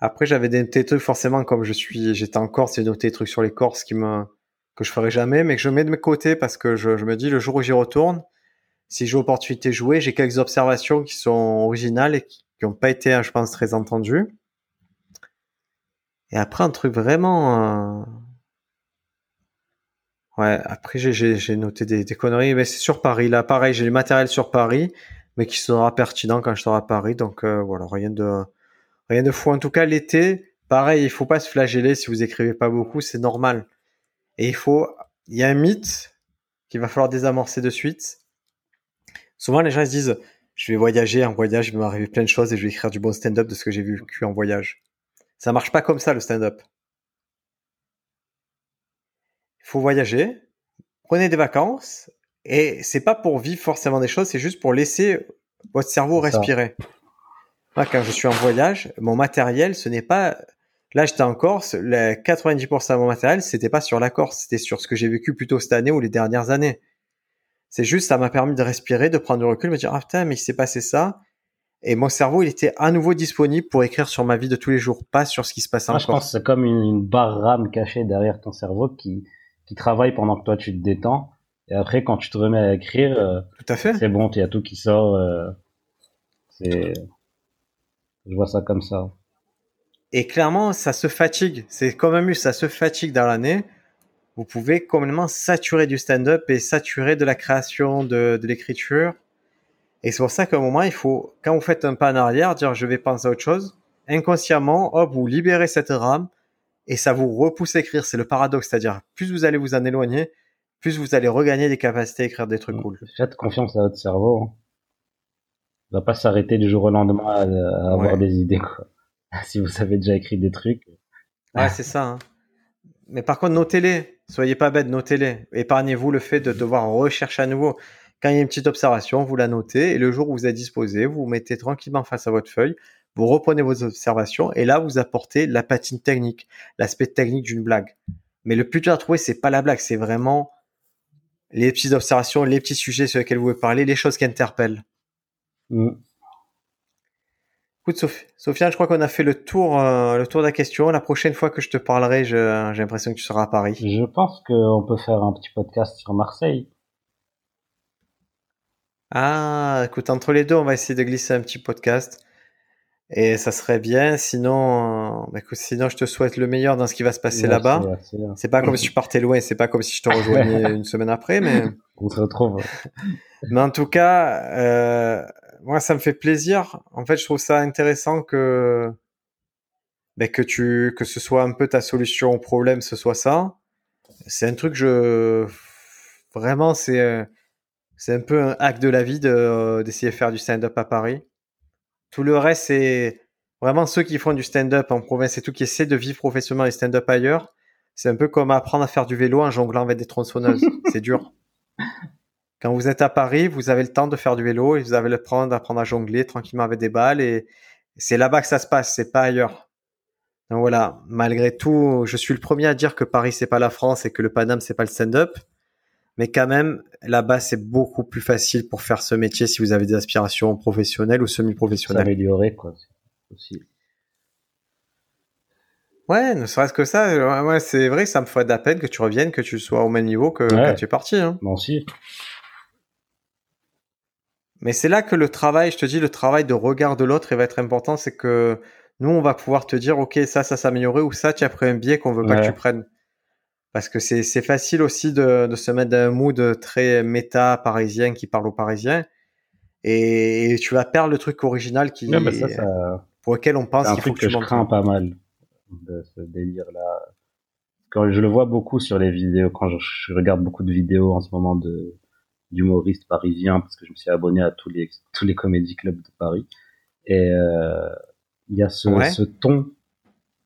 A: Après, j'avais des, trucs forcément comme je suis, j'étais en Corse, j'ai noté des trucs sur les Corses que je ferai jamais, mais que je mets de mes côtés parce que je, me dis le jour où j'y retourne, si j'ai l'opportunité de jouer, j'ai quelques observations qui sont originales et qui n'ont pas été, je pense, très entendues. Et après, un truc vraiment... Euh, ouais, après, j'ai noté des, conneries, mais c'est sur Paris. Là, pareil, j'ai le matériel sur Paris, mais qui sera pertinent quand je serai à Paris. Donc euh, voilà, rien de, rien de fou. En tout cas, l'été, pareil, il faut pas se flageller si vous écrivez pas beaucoup, c'est normal. Et il faut... Il y a un mythe qu'il va falloir désamorcer de suite Souvent, les gens se disent, je vais voyager, en voyage, il va m'arriver plein de choses et je vais écrire du bon stand-up de ce que j'ai vécu en voyage. Ça marche pas comme ça, le stand-up. Il faut voyager, prenez des vacances, et c'est pas pour vivre forcément des choses, c'est juste pour laisser votre cerveau respirer. Moi, quand je suis en voyage, mon matériel, ce n'est pas, là, j'étais en Corse, les 90% de mon matériel, c'était pas sur la Corse, c'était sur ce que j'ai vécu plutôt cette année ou les dernières années. C'est juste, ça m'a permis de respirer, de prendre du recul, de me dire, ah putain, mais il s'est passé ça. Et mon cerveau, il était à nouveau disponible pour écrire sur ma vie de tous les jours, pas sur ce qui se passe
B: Moi, Je pense que c'est comme une, barre RAM cachée derrière ton cerveau qui, qui travaille pendant que toi tu te détends. Et après, quand tu te remets à écrire, euh,
A: tout à fait.
B: C'est bon, il y a tout qui sort. Euh, c'est, je vois ça comme ça.
A: Et clairement, ça se fatigue. C'est comme un muscle, ça se fatigue dans l'année vous pouvez complètement saturer du stand-up et saturer de la création, de, l'écriture. Et c'est pour ça qu'à un moment, il faut, quand vous faites un pas en arrière, dire je vais penser à autre chose, inconsciemment, hop, vous libérez cette rame et ça vous repousse à écrire. C'est le paradoxe, c'est-à-dire plus vous allez vous en éloigner, plus vous allez regagner des capacités à écrire des trucs cool.
B: Faites confiance à votre cerveau. Hein. Il va pas s'arrêter du jour au lendemain à, avoir des idées. Quoi. si vous avez déjà écrit des trucs.
A: Ouais, c'est ça. Hein. Mais par contre, notez-les. Soyez pas bête, notez-les. Épargnez-vous le fait de devoir rechercher à nouveau. Quand il y a une petite observation, vous la notez et le jour où vous êtes disposé, vous vous mettez tranquillement face à votre feuille, vous reprenez vos observations et là vous apportez la patine technique, l'aspect technique d'une blague. Mais le plus dur à trouver, c'est pas la blague, c'est vraiment les petites observations, les petits sujets sur lesquels vous voulez parler, les choses qui interpellent. Mm. Écoute, Sofiane, je crois qu'on a fait le tour, euh, le tour de la question. La prochaine fois que je te parlerai, j'ai l'impression que tu seras à Paris.
B: Je pense qu'on peut faire un petit podcast sur Marseille.
A: Ah, écoute, entre les deux, on va essayer de glisser un petit podcast. Et ça serait bien. Sinon, euh, bah, écoute, sinon, je te souhaite le meilleur dans ce qui va se passer là-bas. C'est pas comme si tu partais loin. C'est pas comme si je te rejoignais une semaine après, mais.
B: On se retrouve.
A: mais en tout cas, euh, moi, ça me fait plaisir. En fait, je trouve ça intéressant que ben, que tu que ce soit un peu ta solution au problème, ce soit ça. C'est un truc je vraiment c'est c'est un peu un hack de la vie d'essayer de faire du stand-up à Paris. Tout le reste c'est vraiment ceux qui font du stand-up en province et tout qui essaient de vivre professionnellement les stand-up ailleurs. C'est un peu comme apprendre à faire du vélo en jonglant avec des tronçonneuses. c'est dur. Quand vous êtes à Paris, vous avez le temps de faire du vélo et vous avez le temps d'apprendre à jongler tranquillement avec des balles et c'est là-bas que ça se passe, c'est pas ailleurs. Donc voilà, malgré tout, je suis le premier à dire que Paris c'est pas la France et que le Paname c'est pas le stand-up. Mais quand même, là-bas c'est beaucoup plus facile pour faire ce métier si vous avez des aspirations professionnelles ou semi-professionnelles.
B: S'améliorer quoi, aussi.
A: Ouais, ne serait-ce que ça, ouais, c'est vrai ça me fait de la peine que tu reviennes, que tu sois au même niveau que quand tu es parti. Hein.
B: Moi aussi.
A: Mais c'est là que le travail, je te dis, le travail de regard de l'autre, il va être important. C'est que nous, on va pouvoir te dire, OK, ça, ça s'améliorer ou ça, tu as pris un biais qu'on veut pas que tu prennes. Parce que c'est, c'est facile aussi de, de se mettre dans un mood très méta parisien qui parle aux parisiens. Et, tu vas perdre le truc original qui, pour lequel on pense qu'il faut que,
B: que je crains pas mal de ce délire-là. Quand je le vois beaucoup sur les vidéos, quand je regarde beaucoup de vidéos en ce moment de, d'humoristes parisiens parce que je me suis abonné à tous les tous les comédie clubs de Paris et euh, il y a ce, ce ton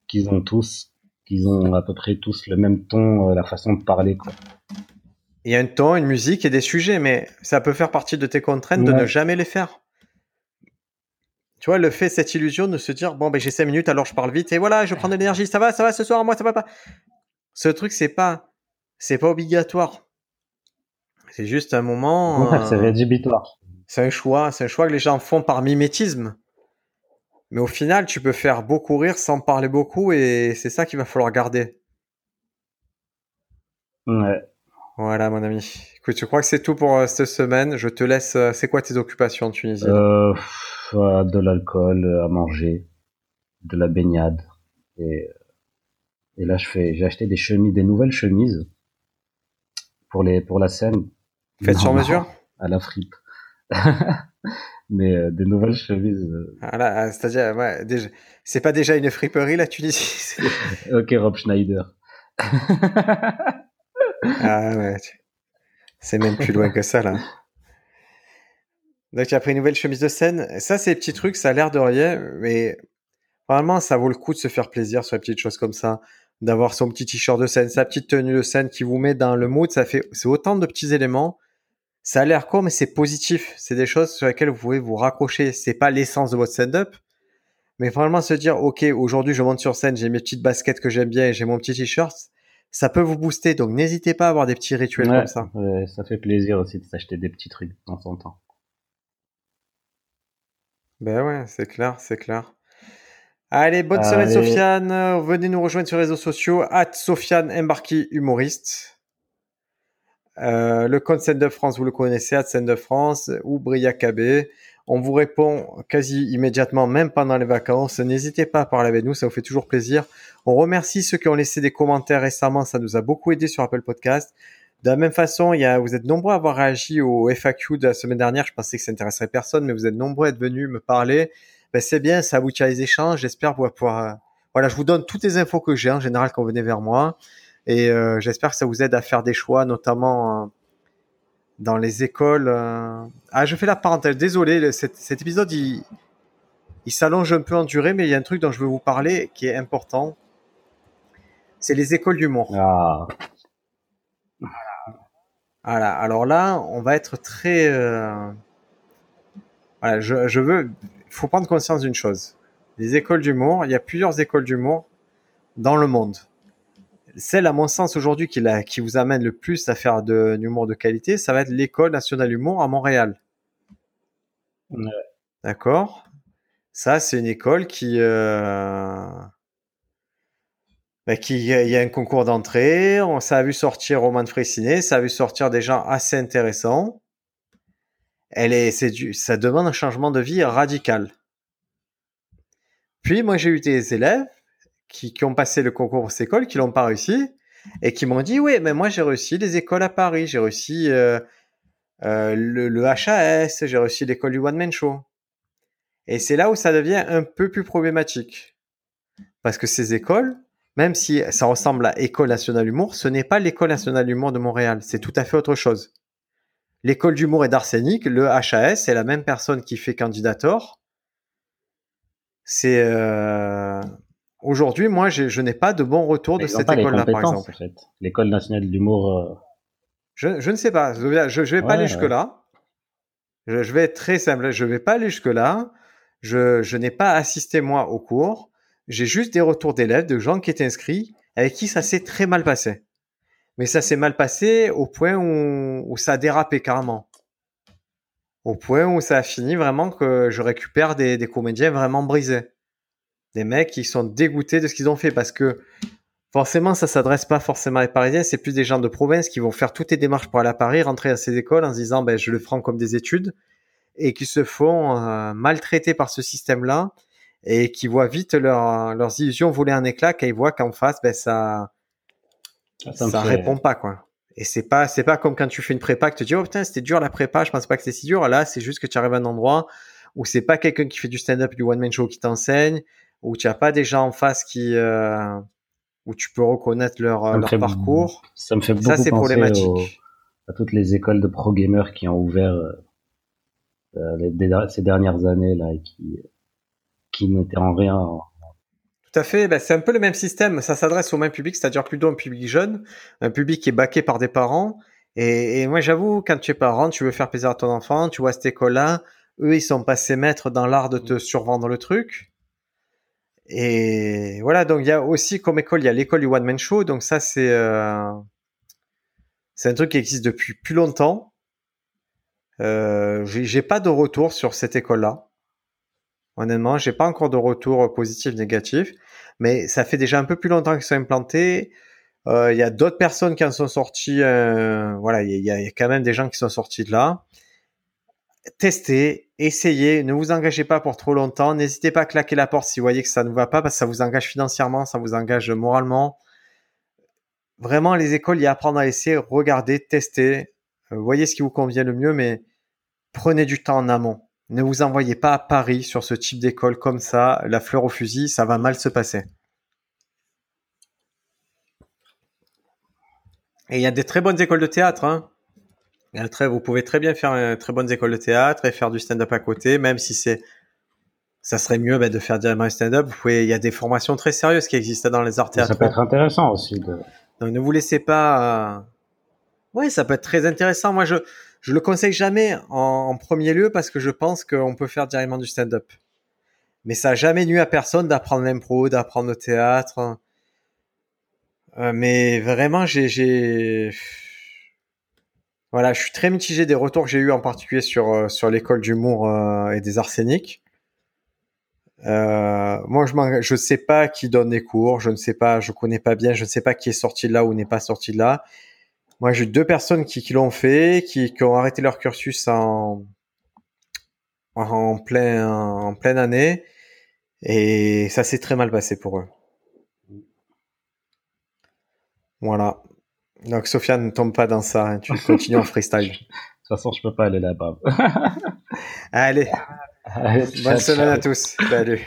B: qu'ils ont tous qu'ils ont à peu près tous le même ton euh, la façon de parler quoi
A: il y a un ton une musique et des sujets mais ça peut faire partie de tes contraintes de ne jamais les faire tu vois le fait cette illusion de se dire bon ben j'ai cinq minutes alors je parle vite et voilà je prends de l'énergie ça va ça va ce soir moi ça va pas ce truc c'est pas c'est pas obligatoire c'est juste un moment.
B: c'est euh, rédhibitoire.
A: C'est un choix, c'est un choix que les gens font par mimétisme. Mais au final, tu peux faire beaucoup rire sans parler beaucoup et c'est ça qu'il va falloir garder.
B: Ouais.
A: Voilà, mon ami. Écoute, je crois que c'est tout pour euh, cette semaine. Je te laisse. Euh, c'est quoi tes occupations en Tunisie?
B: Euh, De l'alcool à manger, de la baignade. Et, et là, je fais, j'ai acheté des chemises, des nouvelles chemises pour les, pour la scène.
A: Faites sur mesure
B: À la fripe. Mais euh, des nouvelles chemises. Euh.
A: Ah là, c'est-à-dire, ouais, déjà, c'est pas déjà une friperie la Tunisie
B: Ok, Rob Schneider.
A: ah ouais, c'est même plus loin que ça là. Donc tu as pris une nouvelle chemise de scène. Ça, c'est des petits trucs, ça a l'air de rien, mais vraiment, ça vaut le coup de se faire plaisir sur les petites choses comme ça d'avoir son petit t-shirt de scène, sa petite tenue de scène qui vous met dans le mood. Ça fait, c'est autant de petits éléments. Ça a l'air court, mais c'est positif. C'est des choses sur lesquelles vous pouvez vous raccrocher. C'est pas l'essence de votre stand-up. Mais vraiment se dire, OK, aujourd'hui, je monte sur scène, j'ai mes petites baskets que j'aime bien et j'ai mon petit t-shirt. Ça peut vous booster. Donc, n'hésitez pas à avoir des petits rituels comme ça.
B: Ouais, ça fait plaisir aussi de s'acheter des petits trucs de temps en temps.
A: Ben ouais, c'est clair, c'est clair. Allez, bonne semaine Sofiane. Venez nous rejoindre sur les réseaux sociaux. At Sofiane Embarki humoriste. Euh, le compte Scène de France, vous le connaissez, Scène de France ou Briac On vous répond quasi immédiatement, même pendant les vacances. N'hésitez pas à parler avec nous, ça vous fait toujours plaisir. On remercie ceux qui ont laissé des commentaires récemment, ça nous a beaucoup aidé sur Apple Podcast. De la même façon, il y a, vous êtes nombreux à avoir réagi au FAQ de la semaine dernière. Je pensais que ça n'intéresserait personne, mais vous êtes nombreux à être venus me parler ben c'est bien, ça aboutit à des échanges. J'espère pouvoir, pouvoir euh, voilà, je vous donne toutes les infos que j'ai en général quand vous venez vers moi, et euh, j'espère que ça vous aide à faire des choix, notamment euh, dans les écoles. Ah, je fais la parenthèse. Désolé, cet, cet épisode il, il s'allonge un peu en durée, mais il y a un truc dont je veux vous parler qui est important. C'est les écoles d'humour.
B: Ah.
A: Voilà. Alors là, on va être très. Voilà, je, je veux il faut prendre conscience d'une chose. Les écoles d'humour, il y a plusieurs écoles d'humour dans le monde. Celle, à mon sens, aujourd'hui, qui, qui vous amène le plus à faire de l'humour de qualité, ça va être l'école nationale d'humour à Montréal. D'accord. Ça, c'est une école qui... Euh... Qui, il y a un concours d'entrée, ça a vu sortir Roman Fressinet, ça a vu sortir des gens assez intéressants. Elle est, c'est du, ça demande un changement de vie radical. Puis moi j'ai eu des élèves qui, ont passé le concours aux écoles, qui l'ont pas réussi et qui m'ont dit oui, mais moi j'ai réussi les écoles à Paris, j'ai réussi euh, euh, le, HAS, j'ai réussi l'école du one man show. Et c'est là où ça devient un peu plus problématique. Parce que ces écoles, même si ça ressemble à École nationale d'humour, ce n'est pas l'École nationale d'humour de Montréal. C'est tout à fait autre chose. L'école d'humour et d'Arsenic, le HAS, c'est la même personne qui fait Candidator. C'est euh, aujourd'hui, moi, je n'ai pas de bon retour de cette école-là, par exemple.
B: L'école nationale d'humour. Euh,
A: je, je, ne sais pas. Je, ne vais pas aller jusque là. Je, vais être très simple. Je vais pas aller jusque là. Je, je n'ai pas assisté moi au cours. J'ai juste des retours d'élèves, de gens qui étaient inscrits, avec qui ça s'est très mal passé. Mais ça s'est mal passé au point où, où, ça a dérapé carrément. Au point où ça a fini vraiment que je récupère des, des comédiens vraiment brisés. Des mecs qui sont dégoûtés de ce qu'ils ont fait parce que forcément ça s'adresse pas forcément à les Parisiens, c'est plus des gens de province qui vont faire toutes les démarches pour aller à Paris, rentrer à ces écoles en se disant ben je le prends comme des études et qui se font euh, maltraiter par ce système-là et qui voient vite leur, leurs illusions voler un éclat quand ils voient qu'en face, ben ça, ça, répond pas quoi. Et c'est pas, c'est pas comme quand tu fais une prépa que tu te dis oh putain c'était dur la prépa, je pense pas que c'est si dur. Là c'est juste que tu arrives à un endroit où c'est pas quelqu'un qui fait du stand-up du one man show qui t'enseigne, où tu as pas des gens en face qui, euh, où tu peux reconnaître leur, leur parcours.
B: Ça me fait beaucoup ça, penser problématique. à toutes les écoles de pro gamers qui ont ouvert euh, ces dernières années là et qui qui n'était en rien.
A: Tout à fait, ben, c'est un peu le même système. Ça s'adresse au même public, c'est-à-dire plutôt un public jeune, un public qui est baqué par des parents. Et, moi, j'avoue, quand tu es parent, tu veux faire plaisir à ton enfant, tu vois cette école-là, eux, ils sont passés maîtres dans l'art de te survendre le truc. Et voilà, donc il y a aussi comme école, il y a l'école du One Man Show. Donc ça, c'est euh, un truc qui existe depuis plus longtemps. Euh, j'ai pas de retour sur cette école-là. Honnêtement, j'ai pas encore de retour positif, négatif, mais ça fait déjà un peu plus longtemps qu'ils sont implantés. Euh, il y a d'autres personnes qui en sont sorties. Euh, voilà, il y, a quand même des gens qui sont sortis de là. Testez, essayez, ne vous engagez pas pour trop longtemps. N'hésitez pas à claquer la porte si vous voyez que ça ne va pas, parce que ça vous engage financièrement, ça vous engage moralement. Vraiment, les écoles, il y a à apprendre à essayer, regardez, testez, euh, voyez ce qui vous convient le mieux, mais prenez du temps en amont. Ne vous envoyez pas à Paris sur ce type d'école comme ça, la fleur au fusil, ça va mal se passer. Et il y a des très bonnes écoles de théâtre. Hein. Très, vous pouvez très bien faire une très bonnes écoles de théâtre et faire du stand-up à côté, même si c'est, ça serait mieux ben, de faire directement du stand-up. Vous pouvez, il y a des formations très sérieuses qui existent dans les arts théâtraux.
B: Ça peut être intéressant aussi. De...
A: Donc ne vous laissez pas. Euh... Ouais, ça peut être très intéressant. Moi, je, je le conseille jamais en, premier lieu parce que je pense qu'on peut faire directement du stand-up. Mais ça a jamais nu à personne d'apprendre l'impro, d'apprendre le théâtre. Euh, mais vraiment, j'ai, voilà, je suis très mitigé des retours que j'ai eu en particulier sur euh, sur l'école d'humour euh, et des arséniques. moi, je je sais pas qui donne les cours, je ne sais pas, je connais pas bien, je ne sais pas qui est sorti de là ou n'est pas sorti de là. Moi, j'ai deux personnes qui, l'ont fait, qui, ont arrêté leur cursus en, en, plein, en pleine année. Et ça s'est très mal passé pour eux. Voilà. Donc, Sofiane, ne tombe pas dans ça. Hein. Tu continues en freestyle.
B: De toute façon, je peux pas aller là-bas.
A: Allez. Bonne semaine à tous. Salut.